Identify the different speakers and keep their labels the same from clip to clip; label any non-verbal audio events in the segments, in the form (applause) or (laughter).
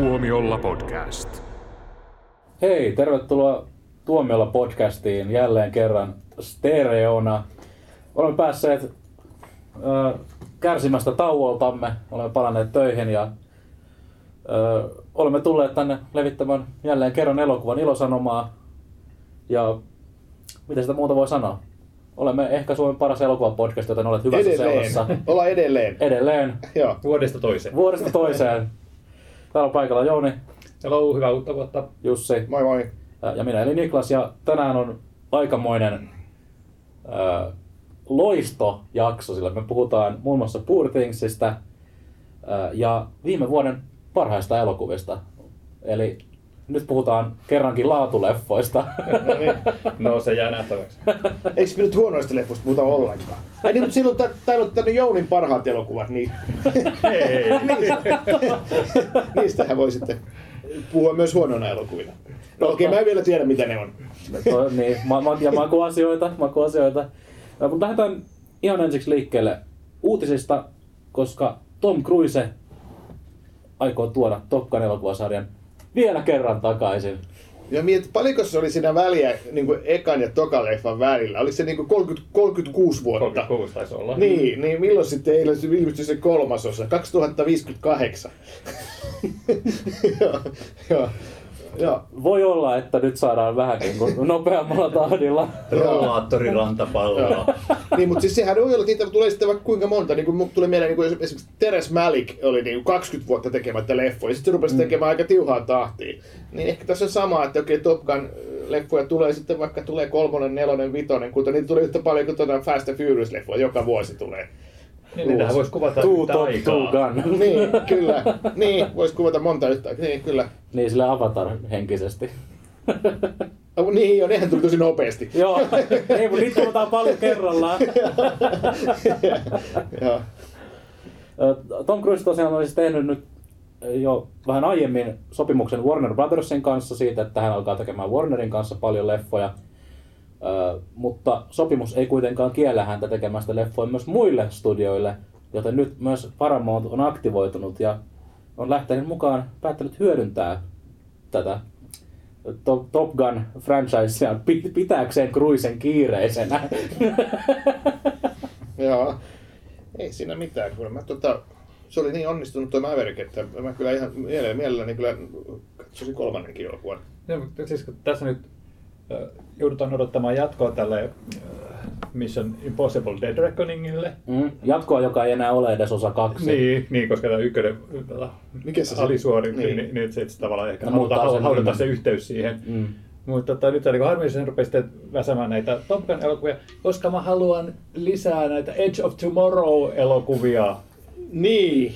Speaker 1: Tuomiolla podcast.
Speaker 2: Hei, tervetuloa Tuomiolla podcastiin jälleen kerran stereona. Olemme päässeet ö, kärsimästä tauoltamme, olemme palanneet töihin ja ö, olemme tulleet tänne levittämään jälleen kerran elokuvan ilosanomaa. Ja mitä sitä muuta voi sanoa? Olemme ehkä Suomen paras elokuvapodcast, joten olet hyvässä
Speaker 3: Edelleen.
Speaker 2: seurassa.
Speaker 3: Ollaan edelleen.
Speaker 2: Edelleen,
Speaker 3: Joo.
Speaker 4: Vuodesta toiseen.
Speaker 2: vuodesta toiseen. Täällä on paikalla Jouni,
Speaker 4: Hello, hyvää uutta vuotta.
Speaker 2: Jussi
Speaker 3: Moi moi.
Speaker 2: ja minä eli Niklas. Ja tänään on aikamoinen ää, loistojakso, sillä me puhutaan muun muassa Poor Thingsista ää, ja viime vuoden parhaista elokuvista. Eli nyt puhutaan kerrankin laatuleffoista. (laughs)
Speaker 3: No niin.
Speaker 4: No se jää nähtäväksi.
Speaker 3: Eikö me nyt huonoista leffoista puhuta ollenkaan? Ai niin, mutta silloin tä- täällä on tänne Jounin parhaat elokuvat, niin
Speaker 4: Ei.
Speaker 3: niistähän voi sitten puhua myös huonona elokuvina. No okei, mä en vielä tiedä mitä ne on.
Speaker 2: To- niin, ma- ma- ja makuasioita, makuasioita. Ja, mutta lähdetään ihan ensiksi liikkeelle uutisista, koska Tom Cruise aikoo tuoda Top Gun elokuvasarjan vielä kerran takaisin.
Speaker 3: Ja mietit, paljonko se oli siinä väliä niin kuin ekan ja tokan leffan välillä? Oliko se niin kuin 30, 36 vuotta?
Speaker 4: 36 taisi olla.
Speaker 3: Niin, niin milloin sitten eilen se ilmestyi se kolmasosa? 2058. (laughs) joo, joo, joo.
Speaker 2: Voi olla, että nyt saadaan vähänkin kuin nopeammalla tahdilla.
Speaker 4: Rollaattori rantapalloa.
Speaker 3: niin, mutta siis sehän voi olla, että niitä tulee sitten vaikka kuinka monta. Niin kuin tulee mieleen, niin kuin esimerkiksi Teres Malik oli niin kuin 20 vuotta tekemättä leffoja, ja sitten se rupesi tekemään aika tiuhaa tahtia. Niin ehkä tässä on sama, että okei, Top Gun leffoja tulee sitten vaikka tulee kolmonen, nelonen, vitonen, kun niitä tulee yhtä paljon kuin tuota Fast and Furious leffoja, joka vuosi tulee.
Speaker 4: Niin, niitähän voisi kuvata
Speaker 2: Two
Speaker 4: yhtä
Speaker 2: Top,
Speaker 4: aikaa.
Speaker 2: Two Gun. (laughs)
Speaker 3: Niin, kyllä. Niin, voisi kuvata monta yhtä. Niin, kyllä.
Speaker 2: Niin, sillä avatar-henkisesti.
Speaker 3: Oh, niin, jo, nehän tuli tosi nopeasti. (laughs)
Speaker 2: Joo, ei, mutta niitä kuvataan paljon kerrallaan. (laughs)
Speaker 3: Joo.
Speaker 2: Tom Cruise tosiaan olisi tehnyt nyt jo vähän aiemmin sopimuksen Warner Brothersin kanssa siitä, että hän alkaa tekemään Warnerin kanssa paljon leffoja. Ö, mutta sopimus ei kuitenkaan kiellä häntä tekemästä leffoja myös muille studioille, joten nyt myös Paramount on aktivoitunut ja on lähtenyt mukaan, päättänyt hyödyntää tätä Top, Top Gun franchisea pit- pitääkseen Cruisen kiireisenä. (laughs)
Speaker 3: Joo. Ei siinä mitään, kun mä tota, se oli niin onnistunut tuo Maverick, että mä kyllä ihan mielelläni, mielelläni kyllä katsoisin kolmannenkin elokuvan.
Speaker 4: Joo, mutta siis kun tässä nyt äh, joudutaan odottamaan jatkoa tälle äh, Mission Impossible Dead Reckoningille.
Speaker 2: Mm, jatkoa, joka ei enää ole edes osa kaksi.
Speaker 4: Niin, niin, koska tämä ykkönen
Speaker 3: Mikä se se-
Speaker 4: alisuoritti,
Speaker 3: niin.
Speaker 4: niin, niin, niin se tavallaan ehkä
Speaker 2: No,
Speaker 4: halutaan, haudata
Speaker 2: nimen.
Speaker 4: se yhteys siihen.
Speaker 2: Mm.
Speaker 4: Mutta tota, nyt se niin harmillisen rupesi sitten väsämään näitä Top Gun elokuvia, koska mä haluan lisää näitä Edge of Tomorrow-elokuvia.
Speaker 3: Niin.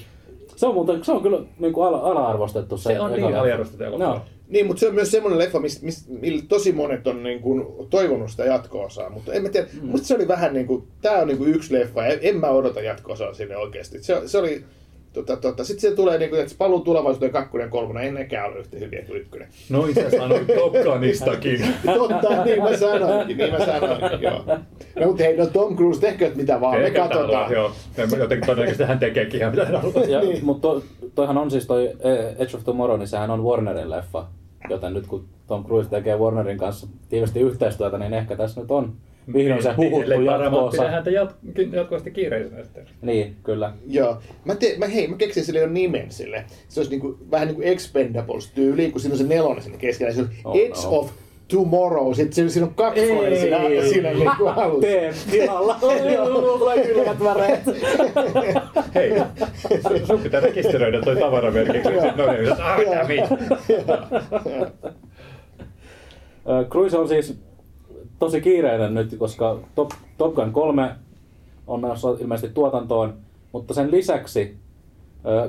Speaker 2: Se on, muuten, se on kyllä niin kuin ala, ala-arvostettu. Se,
Speaker 4: Se on niin
Speaker 2: leffa.
Speaker 4: aliarvostettu elokuva.
Speaker 2: Joo.
Speaker 3: Niin, mutta se on myös semmoinen leffa, mistä mist, millä tosi monet on niin kuin, toivonut sitä jatko-osaa, mutta en mä tiedä, mm. musta se oli vähän niin kuin, tää on niin kuin yksi leffa, ja en mä odota jatko-osaa sinne oikeasti. Se, se oli, tota, tota, sitten se tulee niin kuin, että paluu tulevaisuuteen kakkonen ja kolmonen, ei nekään ole yhtä hyviä kuin ykkönen.
Speaker 4: Noin sä sanoit Top Gunistakin. (laughs)
Speaker 3: Totta, niin mä sanoinkin, niin mä sanoinkin, joo. No mutta hei, no Tom Cruise, tehkööt mitä vaan, me
Speaker 4: Eikä tää
Speaker 3: katsotaan.
Speaker 4: ole, Joo, jotenkin todennäköisesti hän tekeekin ihan mitä hän haluaa.
Speaker 3: Niin.
Speaker 2: Mutta to, toihan on siis toi eh, Edge of Tomorrow, niin sehän on Warnerin leffa. Joten nyt kun Tom Cruise tekee Warnerin kanssa tiivisti yhteistyötä, niin ehkä tässä nyt on vihdoin se huhuttu
Speaker 4: Ellei Paramount
Speaker 2: jatko-osa.
Speaker 4: pidä häntä jat- jatkuvasti kiireisenä sitten.
Speaker 2: Niin, kyllä.
Speaker 3: Joo. Mä, te, mä, hei, mä keksin sille jo nimen sille. Se olisi niinku, vähän niin kuin Expendables-tyyli, kun siinä on se nelonen sinne keskellä. Se on
Speaker 2: Oh,
Speaker 3: Edge
Speaker 2: no.
Speaker 3: of Tomorrow. Sitten siinä- on kakkonen
Speaker 2: Ei.
Speaker 3: siinä, siinä niin kuin (laughs) alussa.
Speaker 2: Teen tilalla. (laughs) Mulla tulee kylmät väreet. (laughs)
Speaker 4: Hei, sun pitää rekisteröidä toi tavaramerkiksi. No niin, ah, damn it.
Speaker 2: Ö, Cruise on siis tosi kiireinen nyt, koska Top, Top Gun 3 on ilmeisesti tuotantoon, mutta sen lisäksi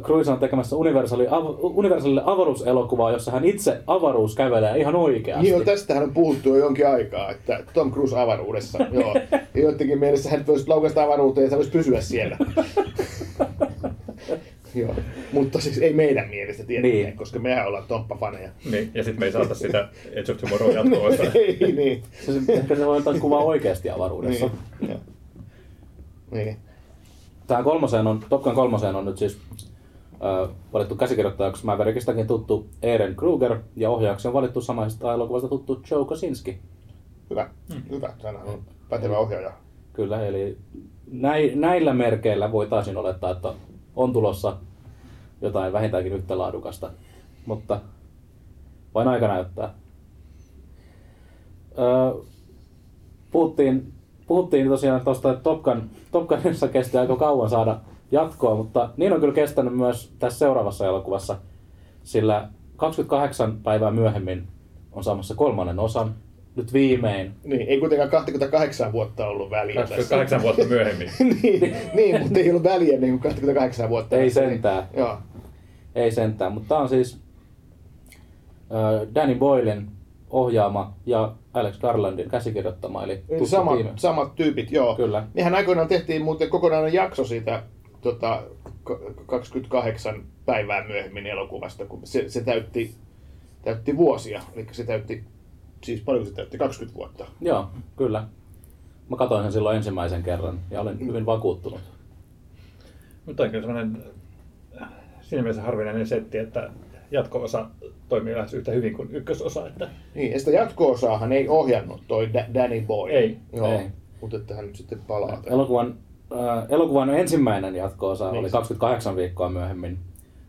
Speaker 2: Cruise on tekemässä Universali, av, Universalille avaruuselokuvaa, jossa hän itse avaruus kävelee ihan oikeasti.
Speaker 3: Niin, joo, tästähän on puhuttu jo jonkin aikaa, että Tom Cruise avaruudessa. (laughs) Joo. Ja joidenkin mielessä hän voisi laukaista avaruuteen ja se voisi pysyä siellä. (laughs) joo. Mutta siis ei meidän mielestä tietenkään,
Speaker 2: Niin.
Speaker 3: niin. koska mehän ollaan tomppafaneja.
Speaker 4: Niin, ja sitten me ei saata sitä Edge of Tomorrow (laughs) jatkoa.
Speaker 3: ei, niin.
Speaker 2: Se, ehkä se voi ottaa kuvaa oikeasti avaruudessa.
Speaker 3: Niin. Joo. Niin.
Speaker 2: Tähän kolmoseen on, Top Gun kolmoseen on nyt siis ö, valittu käsikirjoittajaksi Maverikistäkin tuttu Eren Kruger ja ohjaajaksi on valittu samaisesta elokuvasta tuttu Joe Kosinski.
Speaker 3: Hyvä, hyvä. Sehän on pätevä ohjaaja.
Speaker 2: Kyllä, eli näi, näillä merkeillä voitaisiin olettaa, että on tulossa jotain vähintäänkin yhtä laadukasta, mutta vain aika näyttää. Öö, puhuttiin, puhuttiin tosiaan tuosta, että Top, Gun, Top Gunissa kesti aika kauan saada jatkoa, mutta niin on kyllä kestänyt myös tässä seuraavassa elokuvassa, sillä 28 päivää myöhemmin on saamassa kolmannen osan, nyt viimein.
Speaker 3: Niin, ei kuitenkaan 28 vuotta ollut väliä tässä.
Speaker 4: 28 vuotta myöhemmin. (laughs)
Speaker 3: niin, niin, mutta ei ollut väliä niin kuin 28 vuotta.
Speaker 2: Ei
Speaker 3: tässä,
Speaker 2: sentään.
Speaker 3: Niin, joo.
Speaker 2: Ei sentään, mutta tämä on siis äh, Danny Boylen ohjaama ja Alex Garlandin käsikirjoittama, eli
Speaker 3: Samat,
Speaker 2: tiimi.
Speaker 3: samat tyypit, joo.
Speaker 2: Kyllä.
Speaker 3: Nehän aikoinaan tehtiin muuten kokonainen jakso siitä tota, k- 28 päivää myöhemmin elokuvasta, kun se, se täytti, täytti vuosia. Eli se täytti, siis paljonko se täytti? 20 vuotta.
Speaker 2: Joo, kyllä. Mä katsoin sen silloin ensimmäisen kerran ja olen hyvin vakuuttunut.
Speaker 4: Mutta on kyllä semmoinen äh, siinä mielessä harvinainen setti, että jatko-osa toimii lähes yhtä hyvin kuin ykkösosa. Että
Speaker 3: Niin, ja sitä jatko-osaahan ei ohjannut toi Da- Danny Boy.
Speaker 4: Ei.
Speaker 3: Joo.
Speaker 2: Ei.
Speaker 3: Mutta että hän nyt sitten palaa.
Speaker 2: Elokuvan, äh, elokuvan ensimmäinen jatko-osa
Speaker 3: Niin.
Speaker 2: oli 28 viikkoa myöhemmin.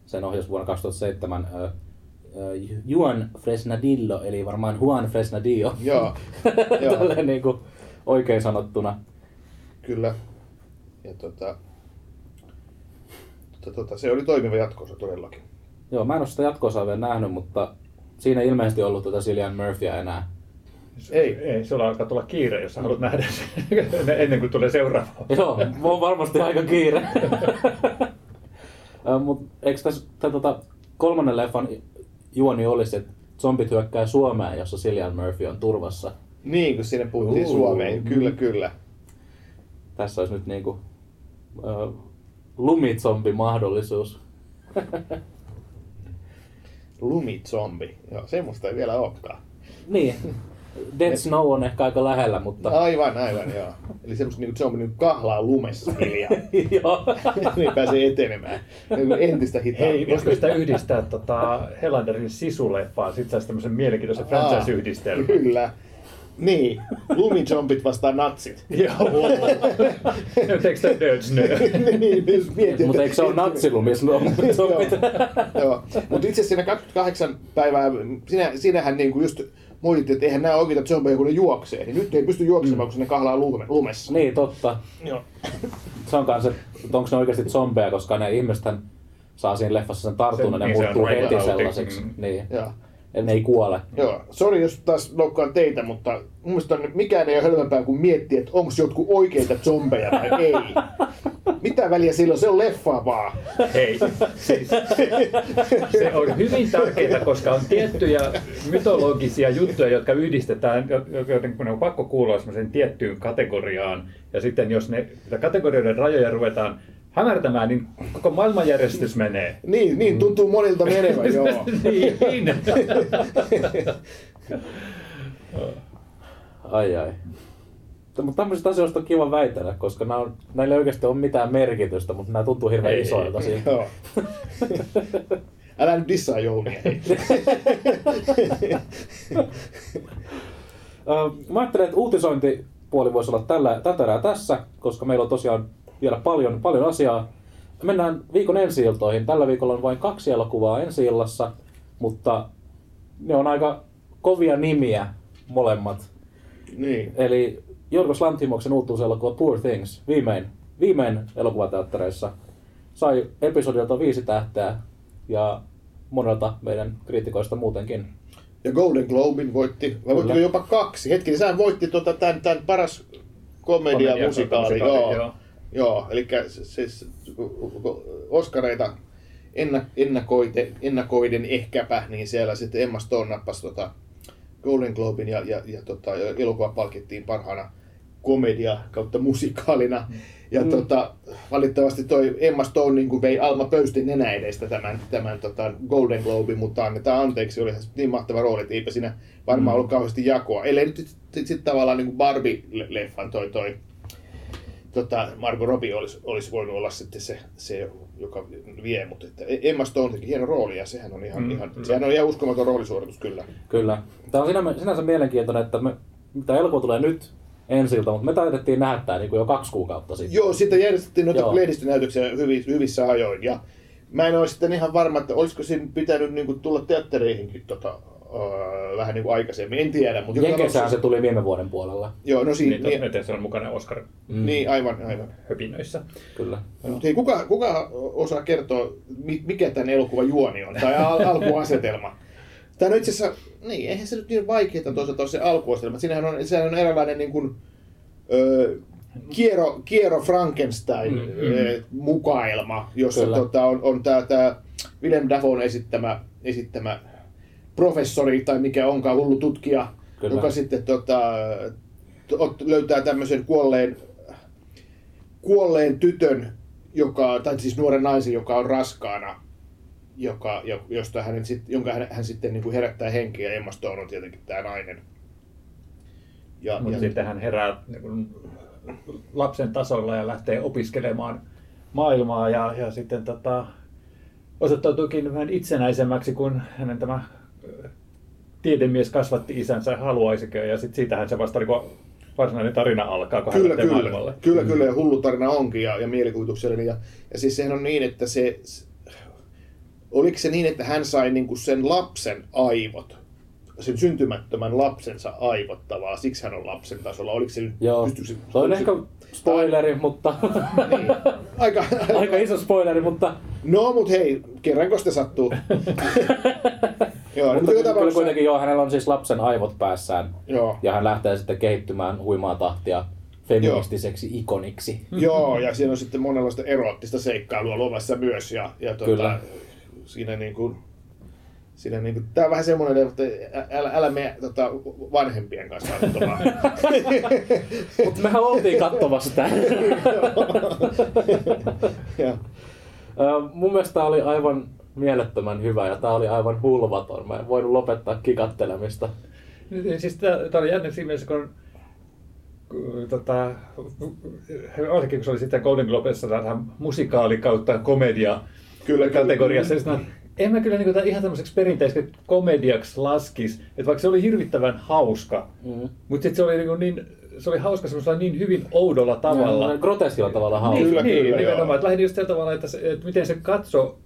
Speaker 2: Sen ohjasi vuonna 2007 äh, äh, Juan Fresnadillo, eli varmaan Juan Fresnadillo.
Speaker 3: Joo, (laughs) joo.
Speaker 2: Tälleen niin kuin oikein sanottuna.
Speaker 3: Kyllä. Ja tota, tota, tota, se oli toimiva jatkossa todellakin.
Speaker 2: Joo, mä en ole sitä jatko vielä nähnyt, mutta siinä ei ilmeisesti ollut tätä Cillian Murphyä enää.
Speaker 3: Ei.
Speaker 4: ei, sulla alkaa tulla kiire, jos sä haluat nähdä sen (laughs) ennen kuin tulee seuraava. (laughs)
Speaker 2: Joo, mulla on varmasti aika kiire. (laughs) Mutta eikö tässä tota, kolmannen leffan juoni olisi, että zombit hyökkää Suomeen, jossa Cillian Murphy on turvassa.
Speaker 3: Niin, kun sinne puhuttiin
Speaker 2: Uu.
Speaker 3: Suomeen. Kyllä, kyllä.
Speaker 2: Tässä olisi nyt niinku äh, lumitsombi mahdollisuus.
Speaker 3: Lumizombi. Joo, semmoista ei vielä olekaan.
Speaker 2: niin. Dead Snow on ehkä aika lähellä, mutta...
Speaker 3: Aivan, aivan, joo. Eli semmoista niinku zombi niinku kahlaa lumessa hiljaa. (laughs)
Speaker 2: Joo. (laughs)
Speaker 3: niin pääsee etenemään. Niinku Entistä hitaammin.
Speaker 4: Hei, voisiko sitä yhdistää tota, Hellanderin sisuleffaan? Sitten saisi tämmöisen mielenkiintoisen franchise-yhdistelmän.
Speaker 3: Kyllä. Niin, lumizombit vastaan natsit.
Speaker 4: Joo. Teekö tämä Dead Snow?
Speaker 3: niin, jos mietit,
Speaker 2: mutta eikö se ole natsilumis? Zombit? (laughs)
Speaker 3: Joo. Mutta itse asiassa siinä 28 päivää, siinä, siinähän niinku just moitittiin, että eihän nämä oikeita zombeja, kun ne juoksee. Niin nyt ei pysty juoksemaan, kun ne kahlaa lume, lumessa.
Speaker 2: niin, totta.
Speaker 3: Joo.
Speaker 2: Se on kanssa, että onko ne oikeasti zombeja, koska ne ihmisethän saa siinä leffassa sen tartunnan ja
Speaker 4: niin,
Speaker 2: muuttuu heti
Speaker 4: raivalauti.
Speaker 2: sellaiseksi.
Speaker 4: Mm.
Speaker 2: Niin.
Speaker 3: Joo.
Speaker 2: Ja ne ei kuole.
Speaker 3: Joo, sori jos taas loukkaan teitä, mutta mun mielestä on, mikään ei ole hölmömpää kuin miettiä, että onko jotkut oikeita zombeja vai (laughs) ei. Mitä väliä sillä on? Se on leffaa vaan.
Speaker 4: Hei, siis, se on hyvin tärkeää, koska on tiettyjä mytologisia juttuja, jotka yhdistetään, jo- joten kun ne on pakko kuulua tiettyyn kategoriaan. Ja sitten jos ne kategorioiden rajoja ruvetaan hämärtämään, niin koko maailmanjärjestys menee.
Speaker 3: Niin, niin tuntuu monilta menevän, (laughs) joo.
Speaker 4: niin. (laughs)
Speaker 2: Ai ai. Mutta tämmöisistä asioista on kiva väitellä, koska nämä on, näillä ei oikeasti ole mitään merkitystä, mutta nämä tuntuu hirveän
Speaker 4: Ei,
Speaker 2: isoilta
Speaker 4: ei.
Speaker 2: siinä.
Speaker 3: joo. Älä nyt dissaa Jounia. (laughs)
Speaker 2: Mä ajattelen, että uutisointipuoli voisi olla tällä, tätä erää tässä, koska meillä on tosiaan vielä paljon, paljon asiaa. Mennään viikon ensi -iltoihin. Tällä viikolla on vain kaksi elokuvaa ensi illassa, mutta ne on aika kovia nimiä molemmat.
Speaker 3: niin.
Speaker 2: Eli Jorgos Lanthimoksen uutuuselokuva Poor Things, viimein, viimein elokuvateattereissa, sai episodilta viisi tähteä ja monelta meidän kriitikoista muutenkin.
Speaker 3: Ja Golden Globin voitti, vai voittiko
Speaker 2: Kyllä.
Speaker 3: jopa kaksi? Hetki, sehän voitti tota, tämän, tämän paras komedia
Speaker 4: Komedia-
Speaker 3: musikaali.
Speaker 4: musikaali,
Speaker 3: Joo.
Speaker 4: joo.
Speaker 3: Joo. eli siis Oskareita enna, ennakoite, ennakoiden ehkäpä, niin siellä sitten Emma Stone nappasi tota Golden Globin ja, ja, ja, tota, elokuva palkittiin parhaana komedia kautta musikaalina. Ja
Speaker 2: Mm.
Speaker 3: tota, valitettavasti toi Emma Stone niin kuin vei Alma Pöystin nenä edestä tämän, tämän tota Golden Globin, mutta annetaan anteeksi, oli niin mahtava rooli, että eipä siinä varmaan
Speaker 2: Mm.
Speaker 3: ollut kauheasti jakoa. Ellei nyt sitten sit, sit tavallaan niin kuin Barbie-leffan toi, toi tota, Margot Robbie olisi, olisi voinut olla sitten se, se joka vie, mutta että Emma Stone teki hieno rooli ja sehän on ihan,
Speaker 4: Mm,
Speaker 3: mm, ihan,
Speaker 4: kyllä.
Speaker 3: sehän on ihan uskomaton roolisuoritus kyllä.
Speaker 2: Kyllä. Tämä on sinä, sinänsä mielenkiintoinen, että me, tämä elokuva tulee nyt ensi ilta, mutta me taitettiin nähdä tämä niin jo kaksi kuukautta sitten.
Speaker 3: Joo, siitä järjestettiin noita
Speaker 2: Joo.
Speaker 3: lehdistönäytöksiä hyvi, hyvissä ajoin ja mä en ole sitten ihan varma, että olisiko siinä pitänyt niin kuin, tulla teattereihinkin tota, öö, vähän niin kuin aikaisemmin, en tiedä. Mutta joka
Speaker 2: Jenkeissähän se tuli viime vuoden puolella.
Speaker 3: Joo, no siinä,
Speaker 4: Niin,
Speaker 3: niin,
Speaker 4: se on mukana Oscar
Speaker 2: Mm.
Speaker 3: niin, aivan, aivan.
Speaker 4: höpinöissä.
Speaker 2: Kyllä.
Speaker 3: Mutta hei, kuka, kuka osaa kertoa, mi- mikä tämän elokuvan juoni on, tai al- alkuasetelma? Tämä on itse asiassa, niin, eihän se nyt niin vaikeaa toisaalta se alkuasetelma. Siinähän on, sehän on eräänlainen niin kuin, ö, kiero, kiero Frankenstein
Speaker 4: Mm,
Speaker 3: mm, mukaelma, jossa
Speaker 2: Kyllä.
Speaker 3: tota, on, on tämä tää Willem Dafoe esittämä, esittämä professori, tai mikä onkaan hullu tutkija,
Speaker 2: Kyllä.
Speaker 3: joka sitten tota, ot- löytää tämmöisen kuolleen kuolleen tytön, joka, tai siis nuoren naisen, joka on raskaana, joka, jo- josta hänen, sit- jonka hän, hän sitten niin kuin herättää henkiä. ja Emma Stone on tietenkin tämä nainen. Ja,
Speaker 4: Mutta
Speaker 3: ja,
Speaker 4: sitten hän herää niin kuin lapsen tasolla ja lähtee opiskelemaan maailmaa ja, ja sitten tota, osoittautuukin vähän itsenäisemmäksi kuin hänen tämä tiedemies kasvatti isänsä haluaisikö ja sitten siitähän se vasta niin varsinainen tarina alkaa, kun hän
Speaker 3: kyllä,
Speaker 4: lähtee
Speaker 3: kyllä,
Speaker 4: maailmalle.
Speaker 3: kyllä, kyllä, ja hullu tarina onkin ja, ja mielikuvituksellinen. Ja, ja siis sehän on niin, että se, oliko se niin, että hän sai niin kuin sen lapsen aivot, sen syntymättömän lapsensa aivottavaa, siksi hän on lapsen tasolla. Oliko se nyt,
Speaker 2: Joo.
Speaker 3: pystyykö se-
Speaker 2: Toi on ehkä spoileri, mutta...
Speaker 3: Niin. Aika,
Speaker 2: Aika iso spoileri, mutta...
Speaker 3: No, mut hei, kerranko sitä sattuu? (laughs) Joo,
Speaker 2: mutta
Speaker 3: joka
Speaker 2: kyllä kuitenkin joo, hänellä on siis lapsen aivot päässään.
Speaker 3: Joo.
Speaker 2: Ja hän lähtee sitten kehittymään huimaa tahtia feministiseksi ikoniksi. (laughs)
Speaker 3: Joo, ja siinä on sitten monenlaista eroottista seikkailua lomassa myös. Ja, ja tuota,
Speaker 2: Kyllä.
Speaker 3: siinä niin kuin, siinä niin kuin, tää on vähän semmoinen, että älä, älä mene tota, vanhempien kanssa katsomaan. (laughs)
Speaker 2: Mutta mehän oltiin katsomassa sitä. (laughs) Mun mielestä tää oli aivan mielettömän hyvä ja tää oli aivan hulvaton. Mä en voinut lopettaa kikattelemista.
Speaker 4: Niin, Siis tämä oli jännä siinä mielessä, kun tota, varsinkin kun se oli sitten Golden Globessa tähän musikaali kautta komedia
Speaker 3: Kyllä, kyllä.
Speaker 4: kategoriassa, niin sanoin, en mä kyllä niin kuin, ihan tämmöiseksi perinteiseksi komediaksi laskis, että vaikka se oli hirvittävän hauska,
Speaker 2: Mm.
Speaker 4: mutta sitten se oli niin, kuin niin se oli hauska semmoisella niin hyvin oudolla tavalla.
Speaker 2: Ja groteskilla tavalla hauska.
Speaker 3: Kyllä,
Speaker 4: niin,
Speaker 3: kyllä,
Speaker 4: nimenomaan.
Speaker 3: joo.
Speaker 4: Että lähinnä just sillä tavalla, että, se, että miten se katso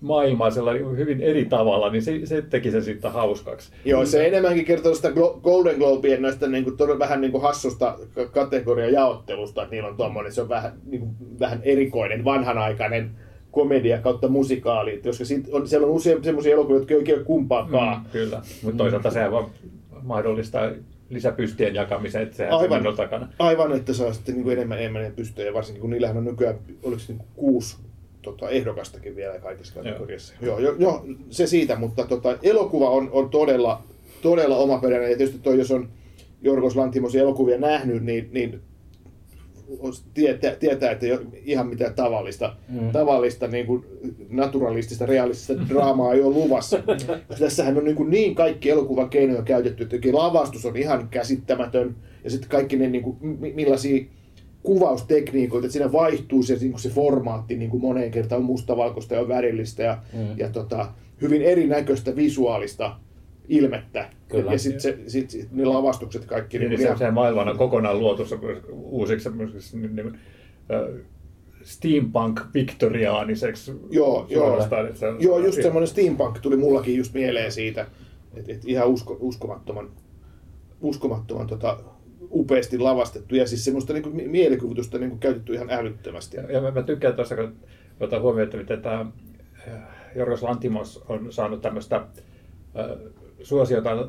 Speaker 4: maailmaa sellainen hyvin eri tavalla, niin se, se teki sen sitten hauskaksi.
Speaker 3: Joo, se enemmänkin kertoo sitä Golden Globien näistä niin kuin, todella vähän niin kuin hassusta kategoriajaottelusta, että niillä on tuommoinen, se on vähän, niin kuin, vähän erikoinen, vanhanaikainen komedia kautta musikaali, että koska on, siellä on usein semmoisia elokuvia, jotka ei oikein ole kumpaakaan.
Speaker 4: Mm, kyllä, mutta toisaalta sehän vaan mahdollistaa lisäpystien jakamisen, että sehän
Speaker 3: Aivan.
Speaker 4: se on takana.
Speaker 3: Aivan, että saa sitten niin kuin enemmän enemmän pystyä, ja varsinkin kun niillähän on nykyään, oliko se niin kuusi tota, ehdokastakin vielä kaikissa kategoriassa. Joo, joo, joo se siitä, mutta tota, elokuva on, on todella, todella omaperäinen, ja tietysti toi, jos on Jorgos Lanthimosin elokuvia nähnyt, niin, niin tietää, tietää, että ihan mitään tavallista,
Speaker 2: Mm.
Speaker 3: tavallista niin kuin naturalistista, realistista draamaa ei ole luvassa. (laughs) Tässähän on niin, kuin niin kaikki elokuvan keinoja käytetty, että lavastus on ihan käsittämätön, ja sitten kaikki ne, niin kuin, mi- millaisia kuvaustekniikoita, että siinä vaihtuu se, niin kuin se formaatti niin kuin moneen kertaan, on mustavalkoista ja värillistä ja,
Speaker 2: Mm.
Speaker 3: ja tota, hyvin erinäköistä visuaalista ilmettä.
Speaker 2: Kyllä.
Speaker 3: Ja sitten se, sit, sit, ne lavastukset kaikki.
Speaker 4: Niin,
Speaker 3: kuin
Speaker 4: se,
Speaker 3: ihan-
Speaker 4: se maailman on kokonaan luotu se- uusiksi niin, niin, ö, steampunk viktoriaaniseksi
Speaker 3: Joo, joo.
Speaker 4: se on-
Speaker 3: Joo, just semmoinen steampunk tuli mullakin just mieleen siitä, että et ihan usko, uskomattoman, uskomattoman tota, upeasti lavastettu ja siis semmoista niinku mi- mielikuvitusta niinku käytetty ihan älyttömästi.
Speaker 4: Ja, ja mä, mä tykkään tuossa, kun otan huomioon, että miten tämä Jorgos Lantimos on saanut tämmöistä äh, suosiota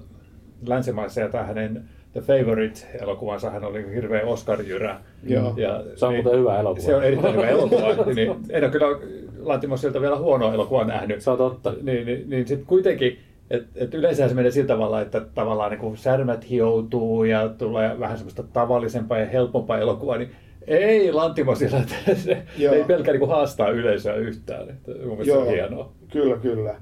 Speaker 4: länsimaissa ja tämä hänen The Favorite-elokuvansa, hän oli hirveä Oscar-jyrä.
Speaker 3: Joo.
Speaker 4: Ja,
Speaker 2: Se on muuten hyvä elokuva.
Speaker 4: Se on erittäin hyvä elokuva. (laughs) niin, en ole kyllä Lantimosilta vielä huonoa elokuvaa nähnyt.
Speaker 2: Se on totta.
Speaker 4: Niin, niin, niin sitten kuitenkin, että et yleensä se menee sillä tavalla, että tavallaan niin särmät hioutuu ja tulee vähän semmoista tavallisempaa ja helpompaa elokuvaa, niin ei Lantimosilla, että se
Speaker 3: Joo.
Speaker 4: ei pelkkä niin haastaa yleisöä yhtään. Että mun mielestä se on hienoa.
Speaker 3: Kyllä, kyllä.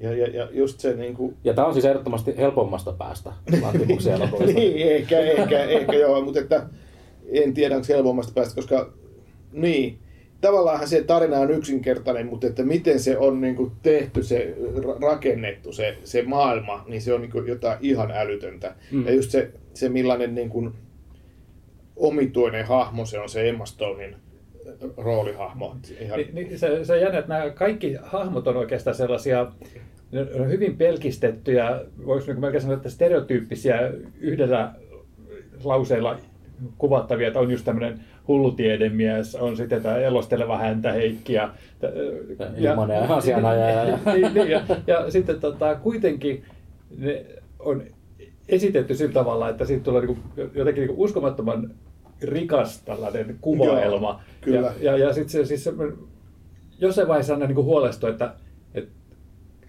Speaker 3: Ja, ja, ja just se niinku...
Speaker 2: Ja tää on siis ehdottomasti helpommasta päästä Lantimuksen elokuvista. (laughs)
Speaker 3: niin, ehkä, ehkä, ehkä joo, mutta että en tiedä, onko helpommasta päästä, koska niin, tavallaanhan se tarina on yksinkertainen, mutta että miten se on niin kuin tehty, se ra- rakennettu, se, se maailma, niin se on niin kuin jotain ihan älytöntä. Mm. Ja just se, se millainen niin kuin omituinen hahmo se on se Emma Stonein roolihahmo. Ihan...
Speaker 4: Niin, niin se, se on jännä, että nämä kaikki hahmot on oikeastaan sellaisia hyvin pelkistettyjä, voisi niin melkein sanoa, että stereotyyppisiä yhdellä lauseella kuvattavia, että on just tämmöinen hullutiedemies, on sitten tämä elosteleva häntä Heikki ja,
Speaker 2: ja, ja asianajaja.
Speaker 4: Ja, (laughs) niin, niin, ja, ja sitten tota, kuitenkin ne on esitetty sillä tavalla, että siitä tulee niin kuin, jotenkin niin kuin uskomattoman rikas tällainen kuvaelma.
Speaker 3: Joo, kyllä.
Speaker 4: Ja, ja, ja sitten se, siis se, jossain vaiheessa aina niin huolestui, että, että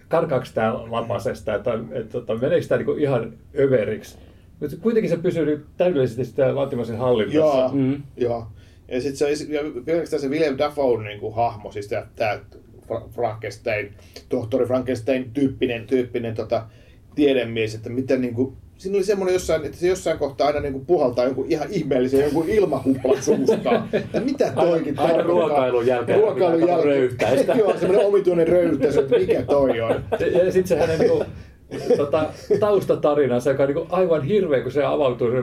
Speaker 4: karkaako tämä lapasesta, että, että, että, että meneekö tämä niin ihan överiksi. Mutta kuitenkin se pysyy täydellisesti sitä Lantimosen hallinnassa.
Speaker 3: Joo, mm. joo. Ja sitten se, ja pelkästään se William Dafoe niin kuin hahmo, siis tämä Frankenstein, tohtori Frankenstein tyyppinen, tyyppinen tota, tiedemies, että miten niin kuin, siinä oli semmoinen jossain, että se jossain kohtaa aina niin kuin puhaltaa jonkun ihan ihmeellisen jonkun ilmahuplan suustaan. Että mitä toikin
Speaker 2: Aina, aina ruokailun jälkeen
Speaker 3: ruokailun jälkeen.
Speaker 2: röyhtäistä.
Speaker 3: Joo, semmoinen omituinen röyhtäys, että mikä toi on.
Speaker 4: Ja sitten se hänen niin (laughs) tota, taustatarinansa, joka on niin aivan hirveä, kun se avautuu se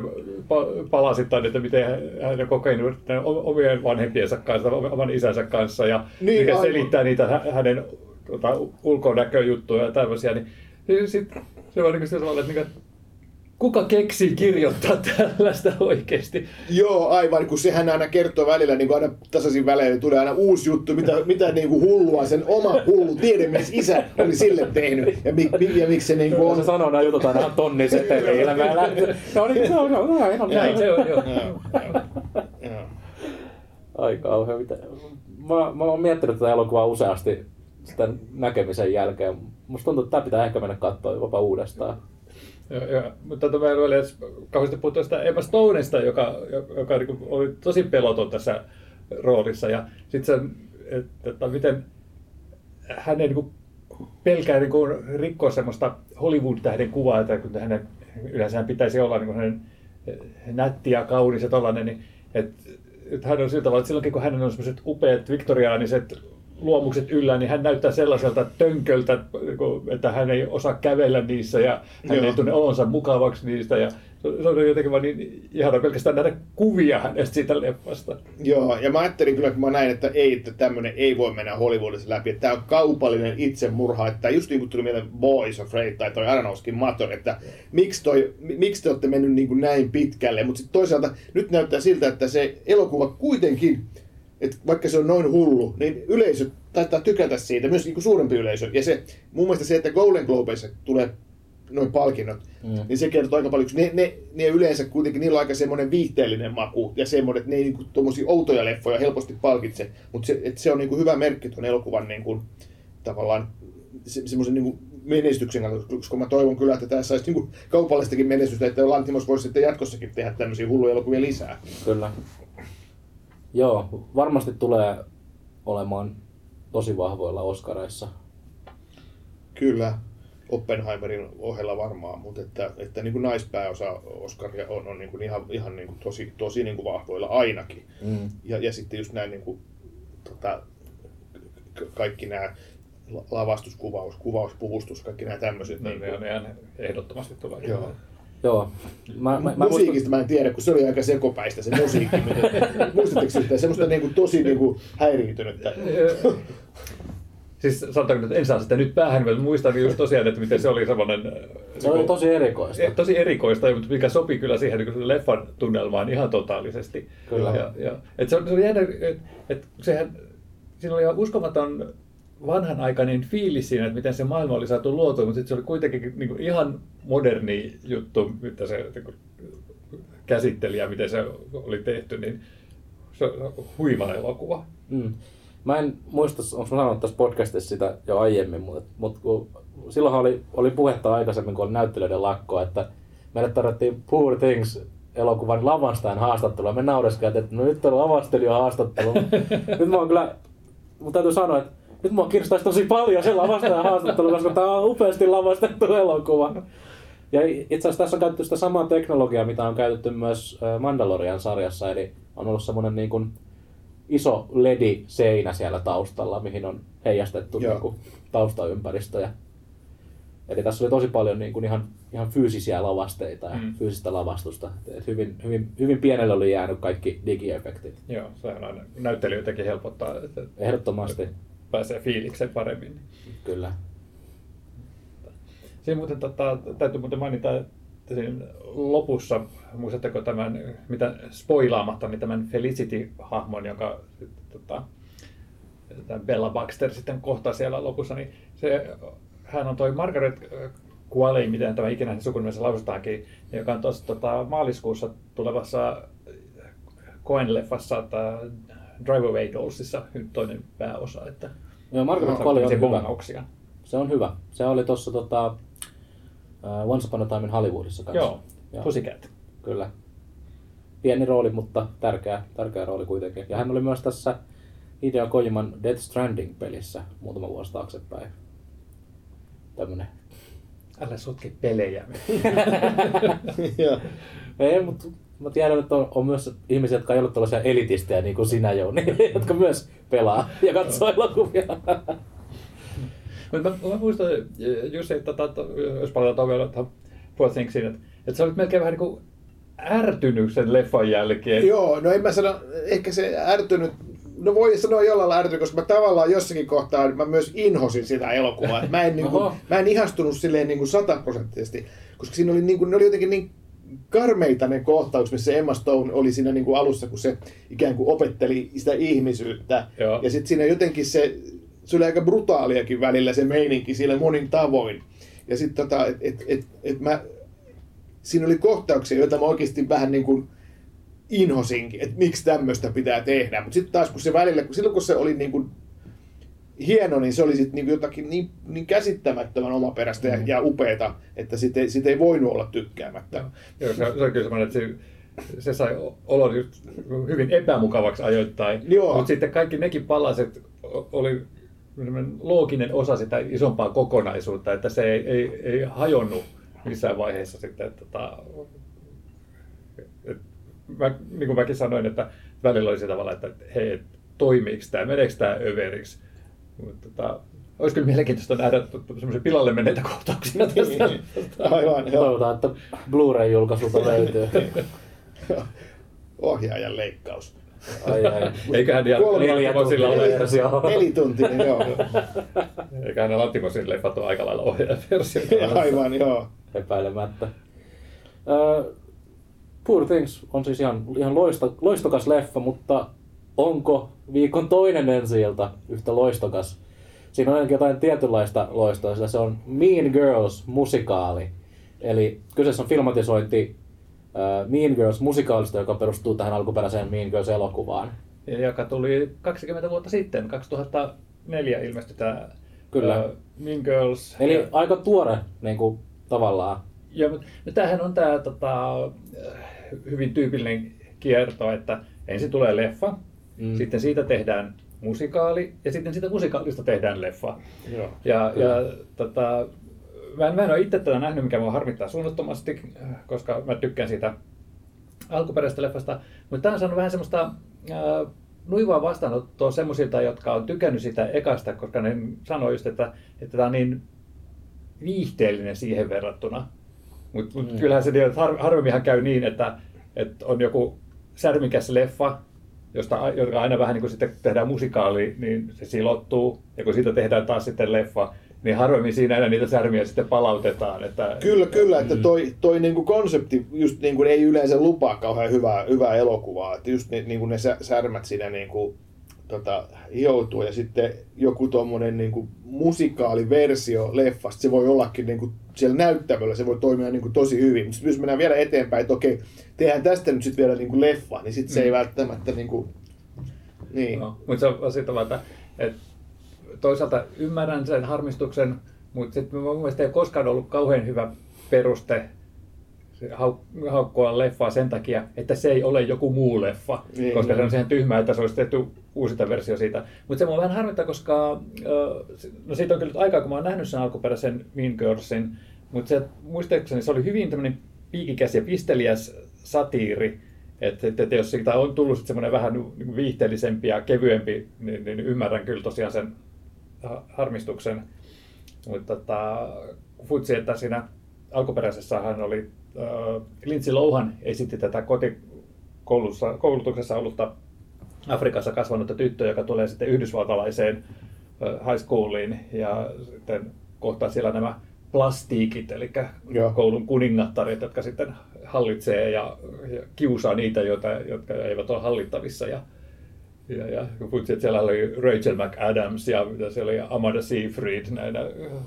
Speaker 4: palasittain, että miten hän on kokenut omien vanhempiensa kanssa, oman isänsä kanssa, ja niin, mikä aivan. selittää niitä hänen tota, ulkonäköjuttuja ja tämmöisiä, niin, niin sitten se on niin kuin se, että niin kuka keksii kirjoittaa (laughs) tällaista oikeasti?
Speaker 3: Joo, aivan, kun sehän aina kertoo välillä, niin kuin aina tasaisin välein niin tulee aina uusi juttu, mitä, mitä niin kuin hullua sen oma hullu tiedemies isä oli sille tehnyt. Ja, mi, mi, ja miksi se niin kuin on...
Speaker 2: Se sanoo nämä jutut aina tonnin seteliin elämään No niin, se on, se on,
Speaker 4: Näin se on, joo.
Speaker 2: Ai kauhean, mitä... Mä, mä oon miettinyt tätä elokuvaa useasti sitä näkemisen jälkeen. Musta tuntuu, että tämä pitää ehkä mennä katsoa jopa uudestaan.
Speaker 4: Ja, ja, mutta tota, meillä oli edes kauheasti puhuttu sitä Emma Stonesta, joka, joka niin oli tosi peloton tässä roolissa. Ja sitten se, että, että miten hän ei niin kuin, pelkää niin kuin, rikkoa semmoista Hollywood-tähden kuvaa, että kun hänen yleensä hän pitäisi olla niin kuin hänen nätti ja kaunis ja tollainen, niin että, että hän on sillä tavalla, että silloinkin kun hänen on semmoiset upeat viktoriaaniset luomukset yllä, niin hän näyttää sellaiselta tönköltä, että hän ei osaa kävellä niissä ja hän Joo. ei tunne olonsa mukavaksi niistä. Ja se on jotenkin vaan niin ihana pelkästään nähdä kuvia hänestä siitä leffasta.
Speaker 3: Joo, ja mä ajattelin kyllä, kun mä näin, että ei, että tämmöinen ei voi mennä Hollywoodissa läpi, että tämä on kaupallinen itsemurha, että just niin kuin tuli mieleen Boys of Afraid tai toi Aronofskin Maton, että miksi, toi, miksi te olette mennyt niin kuin näin pitkälle, mutta sitten toisaalta nyt näyttää siltä, että se elokuva kuitenkin että vaikka se on noin hullu, niin yleisö taitaa tykätä siitä, myös niin kuin suurempi yleisö. Ja se, mun mielestä se, että Golden Globeissa tulee noin palkinnot, mm. niin se kertoo aika paljon, ne, ne, ne yleensä kuitenkin, niillä on aika semmoinen viihteellinen maku ja semmoinen, että ne ei niin tuommoisia outoja leffoja helposti palkitse, mutta se, että se on niin kuin hyvä merkki tuon elokuvan niin kuin, tavallaan se, semmoisen niin kuin menestyksen kannalta, koska mä toivon kyllä, että tässä saisi niin kaupallistakin menestystä, että Lantimos voisi sitten jatkossakin tehdä tämmöisiä hulluja elokuvia lisää.
Speaker 2: Kyllä. Joo, varmasti tulee olemaan tosi vahvoilla Oscareissa.
Speaker 3: Kyllä, Oppenheimerin ohella varmaan, mutta että, että niin kuin naispääosa Oscaria on, on niin kuin ihan, ihan niin kuin tosi, tosi niin kuin vahvoilla ainakin. Mm. Ja, ja sitten just näin niin kuin, tota, kaikki nämä lavastuskuvaus, kuvaus, puvustus, kaikki nämä tämmöiset.
Speaker 4: No, niin, niin ne on ihan ehdottomasti tulee.
Speaker 3: Joo.
Speaker 2: Joo.
Speaker 3: Mä, mä, Musiikista muistan... mä en tiedä, kun se oli aika sekopäistä se musiikki. (laughs) Muistatteko sitä? Semmoista niin kuin, tosi niin kuin, häiriintynyttä.
Speaker 4: Siis sanotaanko, että en saa sitä nyt päähän, mutta muistan just tosiaan, että miten se oli semmoinen...
Speaker 2: Se oli niin tosi erikoista.
Speaker 4: E, tosi erikoista, mutta mikä sopi kyllä siihen niin leffan tunnelmaan ihan totaalisesti.
Speaker 2: Kyllä.
Speaker 4: Ja, ja, et se, se oli jännä, että et sehän, siinä oli ihan uskomaton vanhanaikainen fiilis siinä, että miten se maailma oli saatu luotua, mutta se oli kuitenkin niin kuin ihan moderni juttu, mitä se niin kuin, käsitteli ja miten se oli tehty, niin se on huima elokuva.
Speaker 2: Mm. Mä en muista, onko mä sanonut tässä podcastissa sitä jo aiemmin, mutta, mutta kun, silloinhan oli, oli puhetta aikaisemmin, kun oli näyttelijöiden lakko, että meille tarvittiin Poor Things elokuvan Lavanstain haastattelua. Me naureskeltiin, että no nyt on lavastelija haastattelu. (laughs) nyt mä oon kyllä, mutta täytyy sanoa, että nyt mua kirstaisi tosi paljon se lavastajan haastattelu, koska tämä on upeasti lavastettu elokuva. Ja itse asiassa tässä on käytetty sitä samaa teknologiaa, mitä on käytetty myös Mandalorian sarjassa, eli on ollut semmoinen niin kuin iso LED-seinä siellä taustalla, mihin on heijastettu
Speaker 3: Joo.
Speaker 2: niin kuin taustaympäristöjä. Eli tässä oli tosi paljon niin kuin ihan, ihan fyysisiä lavasteita ja
Speaker 4: Mm.
Speaker 2: mm. fyysistä lavastusta. Et hyvin, hyvin, hyvin pienelle oli jäänyt kaikki digiefektit.
Speaker 4: Joo, sehän aina näyttelijöitäkin helpottaa, että
Speaker 2: Ehdottomasti,
Speaker 4: pääsee fiilikseen paremmin.
Speaker 2: kyllä.
Speaker 4: Siinä muuten tota, täytyy muuten mainita, että siinä lopussa, muistatteko tämän, mitä spoilaamatta, niin tämän Felicity-hahmon, joka sit, tota, tämän Bella Baxter sitten kohtaa siellä lopussa, niin se, hän on toi Margaret äh, Qualley, miten tämä ikinä se sukunimensä lausutaankin, joka on tuossa tota, maaliskuussa tulevassa Coen-leffassa tämä Drive Away Dollsissa nyt toinen pääosa, että
Speaker 2: Joo, Margaret Qualley on hyvä.
Speaker 4: bongauksia.
Speaker 2: Se on hyvä. Se oli tuossa tota, uh, Once Upon a Time in Hollywoodissa kanssa.
Speaker 4: Joo,
Speaker 2: Joo.
Speaker 4: Pussycat.
Speaker 2: Kyllä. Pieni rooli, mutta tärkeä, tärkeä rooli kuitenkin. Ja hän oli myös tässä Hideo Kojiman Death Stranding-pelissä muutama vuosi taaksepäin. Tämmönen.
Speaker 4: Älä sotke pelejä. (laughs) (laughs)
Speaker 2: Ei, mutta mä tiedän, että on, on myös ihmisiä, jotka ei ole tällaisia elitistejä niin kuin sinä, Jouni, (laughs) jotka myös pelaa ja katsoo elokuvia. (laughs)
Speaker 4: Mutta mä, mä muistan, Jussi, että tota, jos palataan vielä tuohon Poor Thingsiin, että, että sä olit melkein vähän niin kuin ärtynyt sen leffan jälkeen.
Speaker 3: Joo, no en mä sano, ehkä se ärtynyt, no voi sanoa jollain lailla ärtynyt, koska mä tavallaan jossakin kohtaa mä myös inhosin sitä elokuvaa. Mä en, (laughs) niin kuin, mä en ihastunut silleen niin kuin sataprosenttisesti, koska siinä oli, niin kuin, ne oli jotenkin niin karmeita ne kohtaukset, missä Emma Stone oli siinä niin kuin alussa, kun se ikään kuin opetteli sitä ihmisyyttä.
Speaker 4: Joo.
Speaker 3: Ja sitten siinä jotenkin se, se oli aika brutaaliakin välillä se meininki siellä monin tavoin. Ja sitten tota, et, et, et, et mä, siinä oli kohtauksia, joita mä oikeasti vähän niin kuin inhosinkin, että miksi tämmöistä pitää tehdä. Mutta sitten taas kun se välillä, kun silloin kun se oli niin kuin hieno, niin se oli sitten niin jotakin niin, niin käsittämättömän omaperäistä ja, ja upeata, että siitä ei, siitä ei voinut olla tykkäämättä.
Speaker 4: Joo, se, se on kyllä semmoinen, että se, se sai olon just hyvin epämukavaksi ajoittain. Mutta sitten kaikki nekin palaset oli looginen osa sitä isompaa kokonaisuutta, että se ei, ei, ei hajonnut missään vaiheessa sitten. Että, tota, et, mä, niin kuin mäkin sanoin, että välillä oli se tavalla, että hei, toimiiko tämä, meneekö tämä överiksi. Mutta tota, olisi kyllä mielenkiintoista nähdä semmoisia pilalle menneitä kohtauksia tästä.
Speaker 3: Aivan, joo.
Speaker 2: Toivotaan, että Blu-ray-julkaisulta (laughs) löytyy.
Speaker 3: Ohjaajan leikkaus.
Speaker 2: Ai, ai.
Speaker 4: Eiköhän Lantimosilla ole.
Speaker 3: Nelituntinen, joo.
Speaker 4: eiköhän ne Lantimosin leffat ole aika lailla ohjaajaversio. (laughs)
Speaker 3: Aivan, joo.
Speaker 2: Epäilemättä. Uh, Poor Things on siis ihan, ihan loista, loistokas leffa, mutta onko viikon toinen ensi yhtä loistokas? Siinä on ainakin jotain tietynlaista loistoa, sillä se on Mean Girls musikaali. Eli kyseessä on filmatisointi uh, Mean Girls musikaalista, joka perustuu tähän alkuperäiseen Mean Girls elokuvaan.
Speaker 4: Joka tuli 20 vuotta sitten, 2004 ilmestyi tämä
Speaker 2: Kyllä.
Speaker 4: ää, Mean Girls.
Speaker 2: Eli
Speaker 4: ja,
Speaker 2: aika tuore niin kuin, tavallaan.
Speaker 4: ja, mutta no tämähän on tämä tota, äh, hyvin tyypillinen kierto, että ensin tulee leffa,
Speaker 2: Mm.
Speaker 4: sitten siitä tehdään musikaali ja sitten siitä musikaalista tehdään leffa.
Speaker 3: joo.
Speaker 4: Ja, ja tota, mä, en, mä en ole itse tätä nähnyt, mikä mua harmittaa suunnattomasti, koska mä tykkään siitä alkuperäisestä leffasta. Mutta tämä on saanut vähän semmoista äh, nuivaa vastaanottoa semmoisilta, jotka on tykännyt sitä ekasta, koska ne sanoo just, että, että tämä on niin viihteellinen siihen verrattuna. Mutta mut
Speaker 2: Mm.
Speaker 4: mm. kyllähän se niin, että har, harvemminhan käy niin, että, että on joku särmikäs leffa, josta, joka aina vähän niin kuin sitten tehdään musikaali, niin se silottuu. Ja kun siitä tehdään taas sitten leffa, niin harvemmin siinä enää niitä särmiä sitten palautetaan. Että,
Speaker 3: Kyllä, kyllä, että toi, toi niinku konsepti just niinku ei yleensä lupaa kauhean hyvää, hyvää elokuvaa. Että just ne, niinku ne sä- särmät siinä niinku, tota, hioutuu ja sitten joku tuommoinen niinku musikaaliversio leffasta, se voi ollakin niinku siellä näyttämöllä, se voi toimia niinku tosi hyvin. Mutta jos mennään vielä eteenpäin, että okei, tehdään tästä nyt sitten vielä niinku leffa, niin sitten se ei
Speaker 4: Mm.
Speaker 3: välttämättä niinku, niin.
Speaker 4: No, mutta se on vaan, että, että toisaalta ymmärrän sen harmistuksen, mutta sitten mun mielestä ei koskaan ollut kauhean hyvä peruste se hau- haukkua leffaa sen takia, että se ei ole joku muu leffa,
Speaker 3: Niin,
Speaker 4: koska se
Speaker 3: niin.
Speaker 4: on ihan tyhmää, että se olisi tehty uusinta versio siitä. Mutta se mua vähän harmittaa, koska no siitä on kyllä aikaa, kun mä oon nähnyt sen alkuperäisen Mean Girlsin, mutta se, muistaakseni se oli hyvin tämmöinen piikikäs ja pisteliäs satiiri, että, että, että jos siitä on tullut semmoinen vähän niin viihteellisempi ja kevyempi, niin, niin ymmärrän kyllä tosiaan sen harmistuksen. Mutta tota, futsi, että siinä alkuperäisessähän oli äh, Lindsay Lohan esitti tätä kotikoulussa, koulutuksessa ollutta Afrikassa kasvanutta tyttöä, joka tulee sitten yhdysvaltalaiseen high schooliin ja sitten kohtaa siellä nämä plastiikit, eli Joo. koulun kuningattaret, jotka sitten hallitsee ja, ja kiusaa niitä, joita, jotka eivät ole hallittavissa. Ja, ja, ja kun puhuttiin, että siellä oli Rachel McAdams ja mitä siellä oli Amanda Seyfried näinä